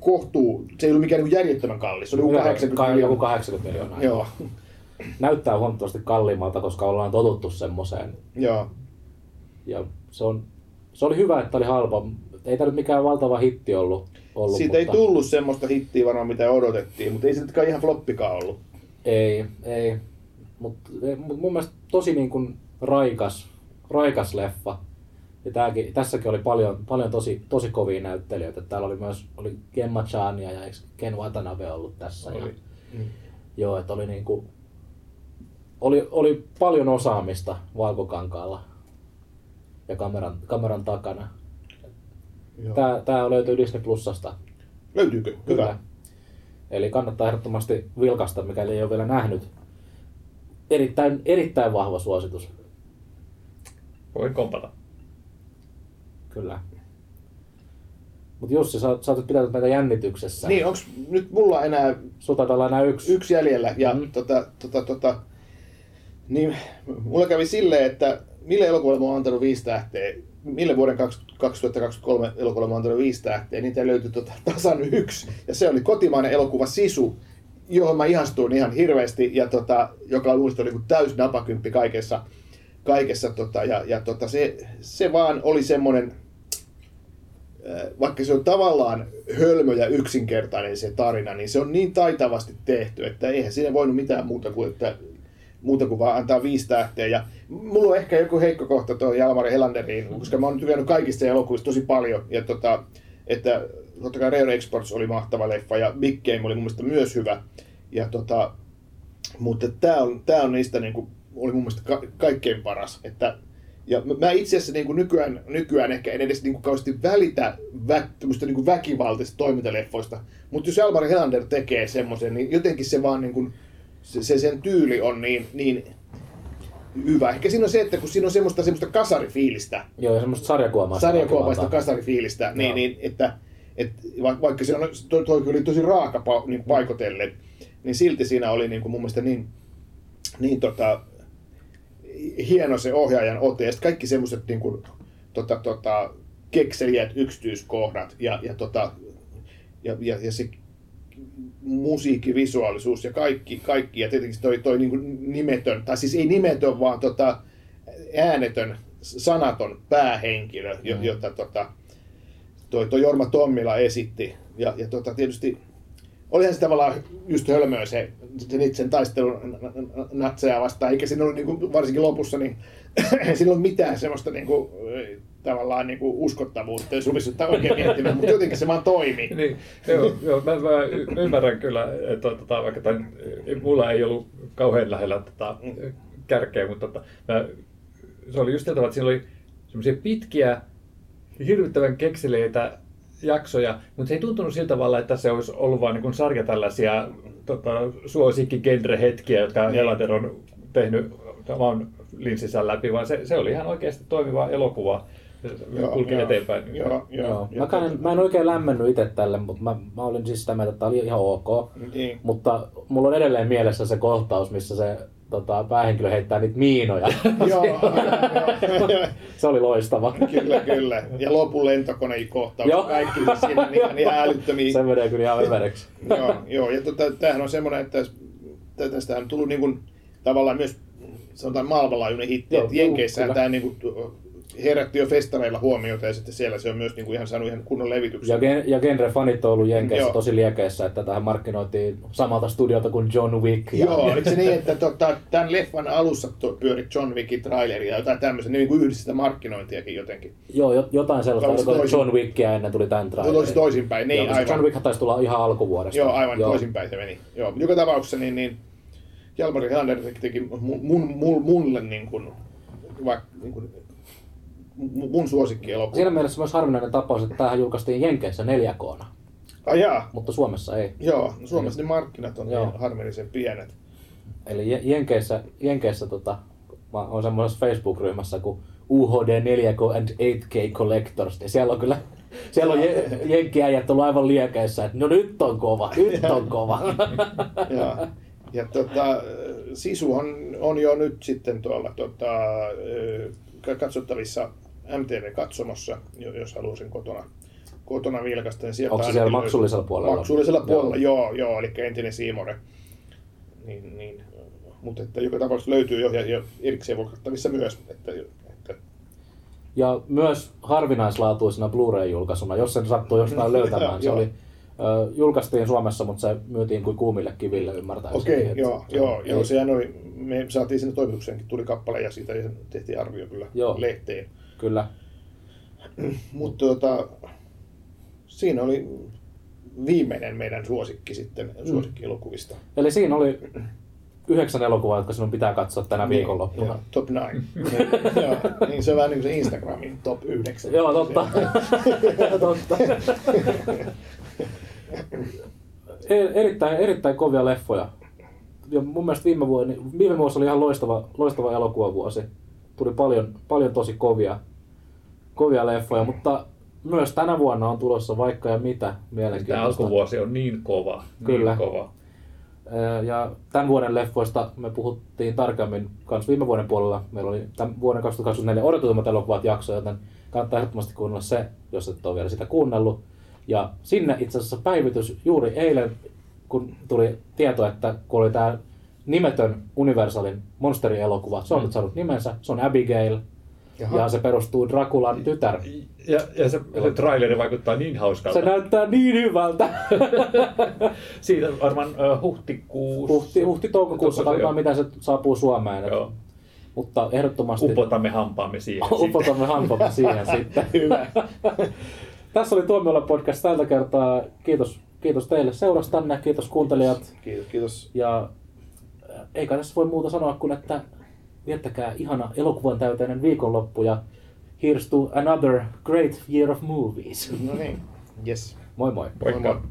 Speaker 3: kohtuu, se ei ollut mikään niinku järjettömän kallis. Se oli joku 80
Speaker 2: Ka- joku
Speaker 3: miljoonaa.
Speaker 2: 80 miljoonaa.
Speaker 3: Joo,
Speaker 2: Näyttää huomattavasti kalliimmalta, koska ollaan totuttu semmoiseen. Ja se, on, se oli hyvä, että oli halpa. Ei tämä nyt mikään valtava hitti ollut. ollut
Speaker 3: Siitä ei
Speaker 2: mutta
Speaker 3: tullut semmoista hittiä varmaan mitä odotettiin, mutta ei se nytkään ihan floppikaan ollut.
Speaker 2: Ei, ei. Mutta mut mun mielestä tosi niin kuin raikas, raikas leffa. Ja tääkin, tässäkin oli paljon, paljon tosi, tosi kovia näyttelijöitä. Täällä oli myös oli Gemma Chania ja Ken Watanabe ollut tässä. Ja,
Speaker 4: Oli.
Speaker 2: joo, että oli niinku, oli, oli paljon osaamista Valkokankaalla ja kameran, kameran takana.
Speaker 3: Joo.
Speaker 2: Tää, tää löytyy Disney Plusasta.
Speaker 3: Löytyykö? Hyvä.
Speaker 2: Eli kannattaa ehdottomasti vilkasta, mikäli ei ole vielä nähnyt. Erittäin, erittäin vahva suositus,
Speaker 4: Voin kompata.
Speaker 2: kyllä. Mutta Jussi, sä, sä oot pitänyt meitä jännityksessä.
Speaker 3: Niin, onks nyt mulla enää
Speaker 2: Sulla taitaa olla enää yksi.
Speaker 3: yksi jäljellä. Ja
Speaker 2: Mhm.
Speaker 3: tota, tota, tota, niin mulla kävi silleen, että mille elokuvalle mä antanut viisi tähteä, mille vuoden 20- 2023 elokuvalle mä antanut viisi tähteä, niitä löytyi tota, tasan yksi. Ja se oli kotimainen elokuva Sisu, johon mä ihastuin ihan hirveästi, ja tota, joka muista oli kuin täys napakymppi kaikessa. kaikessa tota, ja, ja tota, se, se vaan oli semmoinen, äh, vaikka se on tavallaan hölmö ja yksinkertainen se tarina, niin se on niin taitavasti tehty, että eihän siinä voinut mitään muuta kuin, että, muuta kuin vaan antaa viisi tähteä. Ja mulla on ehkä joku heikko kohta tuo Jalmari Helanderiin, koska mä oon tykännyt kaikista elokuvista tosi paljon. Ja tota, että totta kai Rare Exports oli mahtava leffa ja Big Game oli mun mielestä myös hyvä. Ja tota, mutta tämä on, tää on niistä niinku, oli mun mielestä ka- kaikkein paras. Että, ja mä- itse asiassa niinku nykyään, nykyään ehkä en edes niinku kauheasti välitä vä, niinku väkivaltaisista toimintaleffoista. Mutta jos Almari Helander tekee semmoisen, niin jotenkin se vaan niinku, se, se, sen tyyli on niin, niin hyvä. Ehkä siinä on se, että kun siinä on semmoista, semmoista kasarifiilistä,
Speaker 2: Joo, ja semmoista sarjakuomaista.
Speaker 3: sarjakuopaista
Speaker 2: väkivaltaa.
Speaker 3: kasarifiilistä, niin,
Speaker 2: Joo.
Speaker 3: niin että, et va- vaikka se on, toi, toi oli tosi raaka niin paikotellen, niin silti siinä oli niin kuin mun mielestä niin, niin tota, hieno se ohjaajan ote. Ja kaikki semmoiset niin kuin, tota, tota, kekseliät yksityiskohdat ja, ja, tota, ja, ja, ja se musiikki, visuaalisuus ja kaikki, kaikki. ja tietenkin toi, toi niin kuin nimetön, tai siis ei nimetön, vaan tota, äänetön, sanaton päähenkilö, mm. jota tota, toi, toi Jorma Tommila esitti. Ja, ja tota, tietysti olihan se tavallaan just hölmöä se, sen itsen taistelun natseja vastaan, eikä siinä ollut, niin kuin, varsinkin lopussa, niin (clears throat) ei siinä ollut mitään semmoista niin kuin, tavallaan niin kuin uskottavuutta, jos rupesi sitä oikein miettimään, mutta jotenkin se vaan toimi.
Speaker 4: Niin, joo, joo mä, mä, ymmärrän kyllä, että tota, vaikka tämän, mulla ei ollut kauhean lähellä tota, kärkeä, mutta tota, mä, se oli just tavalla, että siinä oli semmoisia pitkiä, hirvittävän kekseleitä jaksoja, mutta se ei tuntunut sillä tavalla, että se olisi ollut vain niin sarja tällaisia tota, suosikki-genre-hetkiä, jotka Helater on tehnyt oman linssinsä läpi, vaan se, se oli ihan oikeasti toimiva elokuva. Se kulki eteenpäin.
Speaker 3: Joo, joo,
Speaker 2: Joo.
Speaker 3: joo.
Speaker 2: Mä, en, mä en oikein lämmennyt itse tälle, mutta mä, mä olin siis sitä mieltä, että tämä oli ihan ok.
Speaker 3: Niin.
Speaker 2: Mutta mulla on edelleen mielessä se kohtaus, missä se tota, päähenkilö heittää niitä miinoja. (laughs)
Speaker 3: Joo, joo, (laughs) joo.
Speaker 2: se oli loistava.
Speaker 3: Kyllä, kyllä. Ja lopun lentokonekohtaus.
Speaker 2: Joo.
Speaker 3: Kaikki niin siinä on ihan, ihan älyttömiä.
Speaker 2: Se menee kyllä ihan övereksi.
Speaker 3: joo, joo, ja tota, tämähän on semmoinen, että tä- tästähän on tullut niin kuin, tavallaan myös sanotaan maailmanlaajuinen hitti,
Speaker 2: Joo,
Speaker 3: että Jenkeissähän
Speaker 2: kyllä.
Speaker 3: tämä niin kuin, herätti jo festareilla huomiota ja sitten siellä se on myös niin kuin ihan saanut ihan kunnon levityksen.
Speaker 2: Ja, gen, ja genre-fanit on ollut Jenkeissä
Speaker 3: Joo.
Speaker 2: tosi liekeissä, että tähän markkinoitiin samalta studiolta kuin John Wick. Ja,
Speaker 3: Joo, oliko se niin, että tota, tämän leffan alussa pyöri John Wickin traileri ja jotain tämmöistä, niin kuin yhdistä sitä markkinointiakin jotenkin.
Speaker 2: Joo, jo- jotain sellaista,
Speaker 3: Oliko toisin?
Speaker 2: John Wickia ennen tuli tämän traileri.
Speaker 3: Tosi toisinpäin, niin
Speaker 2: Joo,
Speaker 3: aivan.
Speaker 2: John Wick taisi tulla ihan alkuvuodesta.
Speaker 3: Joo, aivan toisinpäin se meni. Joo, joka tapauksessa niin, niin Jalmari Hander teki mun, mun, mun, mulle niin kuin, vaikka, niin kuin, mun suosikkielokuva.
Speaker 2: Siinä mielessä myös harvinainen tapaus, että tämähän julkaistiin Jenkeissä 4 k
Speaker 3: Ai jaa,
Speaker 2: mutta Suomessa ei.
Speaker 3: joo, no Suomessa ne markkinat on
Speaker 2: Joo.
Speaker 3: niin harmillisen pienet.
Speaker 2: Eli Je- Jenkeissä, Jenkeissä tota, mä oon semmoisessa Facebook-ryhmässä kuin UHD 4K and 8K Collectors. Ja siellä on kyllä siellä on je- jenkkiäijät ollut aivan liekeissä, että no nyt on kova, nyt (laughs) on kova.
Speaker 3: ja, ja tota, Sisu on, on jo nyt sitten tuolla tota, katsottavissa MTV-katsomossa, jo- jos haluaa sen kotona, kotona vilkaista. Niin sieltä
Speaker 2: Onko se siellä maksullisella puolella?
Speaker 3: Maksullisella
Speaker 2: Joo.
Speaker 3: puolella, joo, joo, eli entinen Siimore. Niin, niin, mutta että joka tapauksessa löytyy jo, ja, ja erikseen vuokrattavissa myös. Että, että,
Speaker 2: Ja myös harvinaislaatuisena Blu-ray-julkaisuna, jos sen sattuu jostain (laughs) löytämään. Se
Speaker 3: Joo.
Speaker 2: oli, ö, julkaistiin Suomessa, mutta se myytiin kuin kuumille kiville ymmärtääkseni.
Speaker 3: Okei,
Speaker 2: Et
Speaker 3: joo,
Speaker 2: se-
Speaker 3: joo,
Speaker 2: ei-
Speaker 3: joo, sehän oli, me saatiin sinne toimitukseenkin, tuli kappale ja siitä tehtiin arvio kyllä
Speaker 2: Joo.
Speaker 3: lehteen.
Speaker 2: Kyllä.
Speaker 3: Mutta tota, siinä oli viimeinen meidän suosikki sitten, suosikkielokuvista.
Speaker 2: Eli siinä oli yhdeksän elokuvaa, jotka sinun pitää katsoa tänä viikonloppuna.
Speaker 3: Joo, top 9. niin, joo, niin se on vähän niin kuin se Instagramin top 9.
Speaker 2: Joo, totta. totta. E- erittäin, erittäin kovia leffoja. Ja mun mielestä viime, vuosi, viime vuosi oli ihan loistava, loistava elokuvavuosi. Tuli paljon, paljon tosi kovia, kovia leffoja, mutta myös tänä vuonna on tulossa vaikka ja mitä
Speaker 4: Tämä
Speaker 2: mielenkiintoista.
Speaker 4: alkuvuosi on niin kova.
Speaker 2: Kyllä.
Speaker 4: Niin kova.
Speaker 2: Ja tämän vuoden leffoista me puhuttiin tarkemmin myös viime vuoden puolella. Meillä oli tämän vuoden 2024 odotetummat elokuvat jakso, joten kannattaa ehdottomasti kuunnella se, jos et ole vielä sitä kuunnellut. Ja sinne itse asiassa päivitys juuri eilen, kun tuli tieto, että kun oli tämä nimetön Universalin monsterielokuva, se on nyt saanut nimensä, se on Abigail,
Speaker 3: Jaha.
Speaker 2: ja se perustuu Drakulan tytär.
Speaker 4: Ja, ja se, se traileri vaikuttaa niin hauskalta.
Speaker 2: Se näyttää niin hyvältä. (laughs)
Speaker 4: Siitä varmaan uh, huhtikuussa.
Speaker 2: Huhti, huhti-toukokuussa,
Speaker 4: Joo.
Speaker 2: katsotaan miten se saapuu Suomeen.
Speaker 4: Joo.
Speaker 2: Mutta ehdottomasti
Speaker 4: Upotamme hampaamme siihen. (laughs) sitten.
Speaker 2: upotamme hampamme siihen (laughs) sitten.
Speaker 3: Hyvä.
Speaker 2: Tässä oli Tuomiolla podcast tältä kertaa. Kiitos, kiitos teille seurastanne, kiitos kuuntelijat.
Speaker 3: Kiitos, kiitos.
Speaker 2: Ja eikä tässä voi muuta sanoa kuin, että viettäkää ihana elokuvan täyteinen viikonloppu ja here's to another great year of movies.
Speaker 3: No niin, yes.
Speaker 2: Moi moi.
Speaker 4: Moikka.
Speaker 3: Moi moi.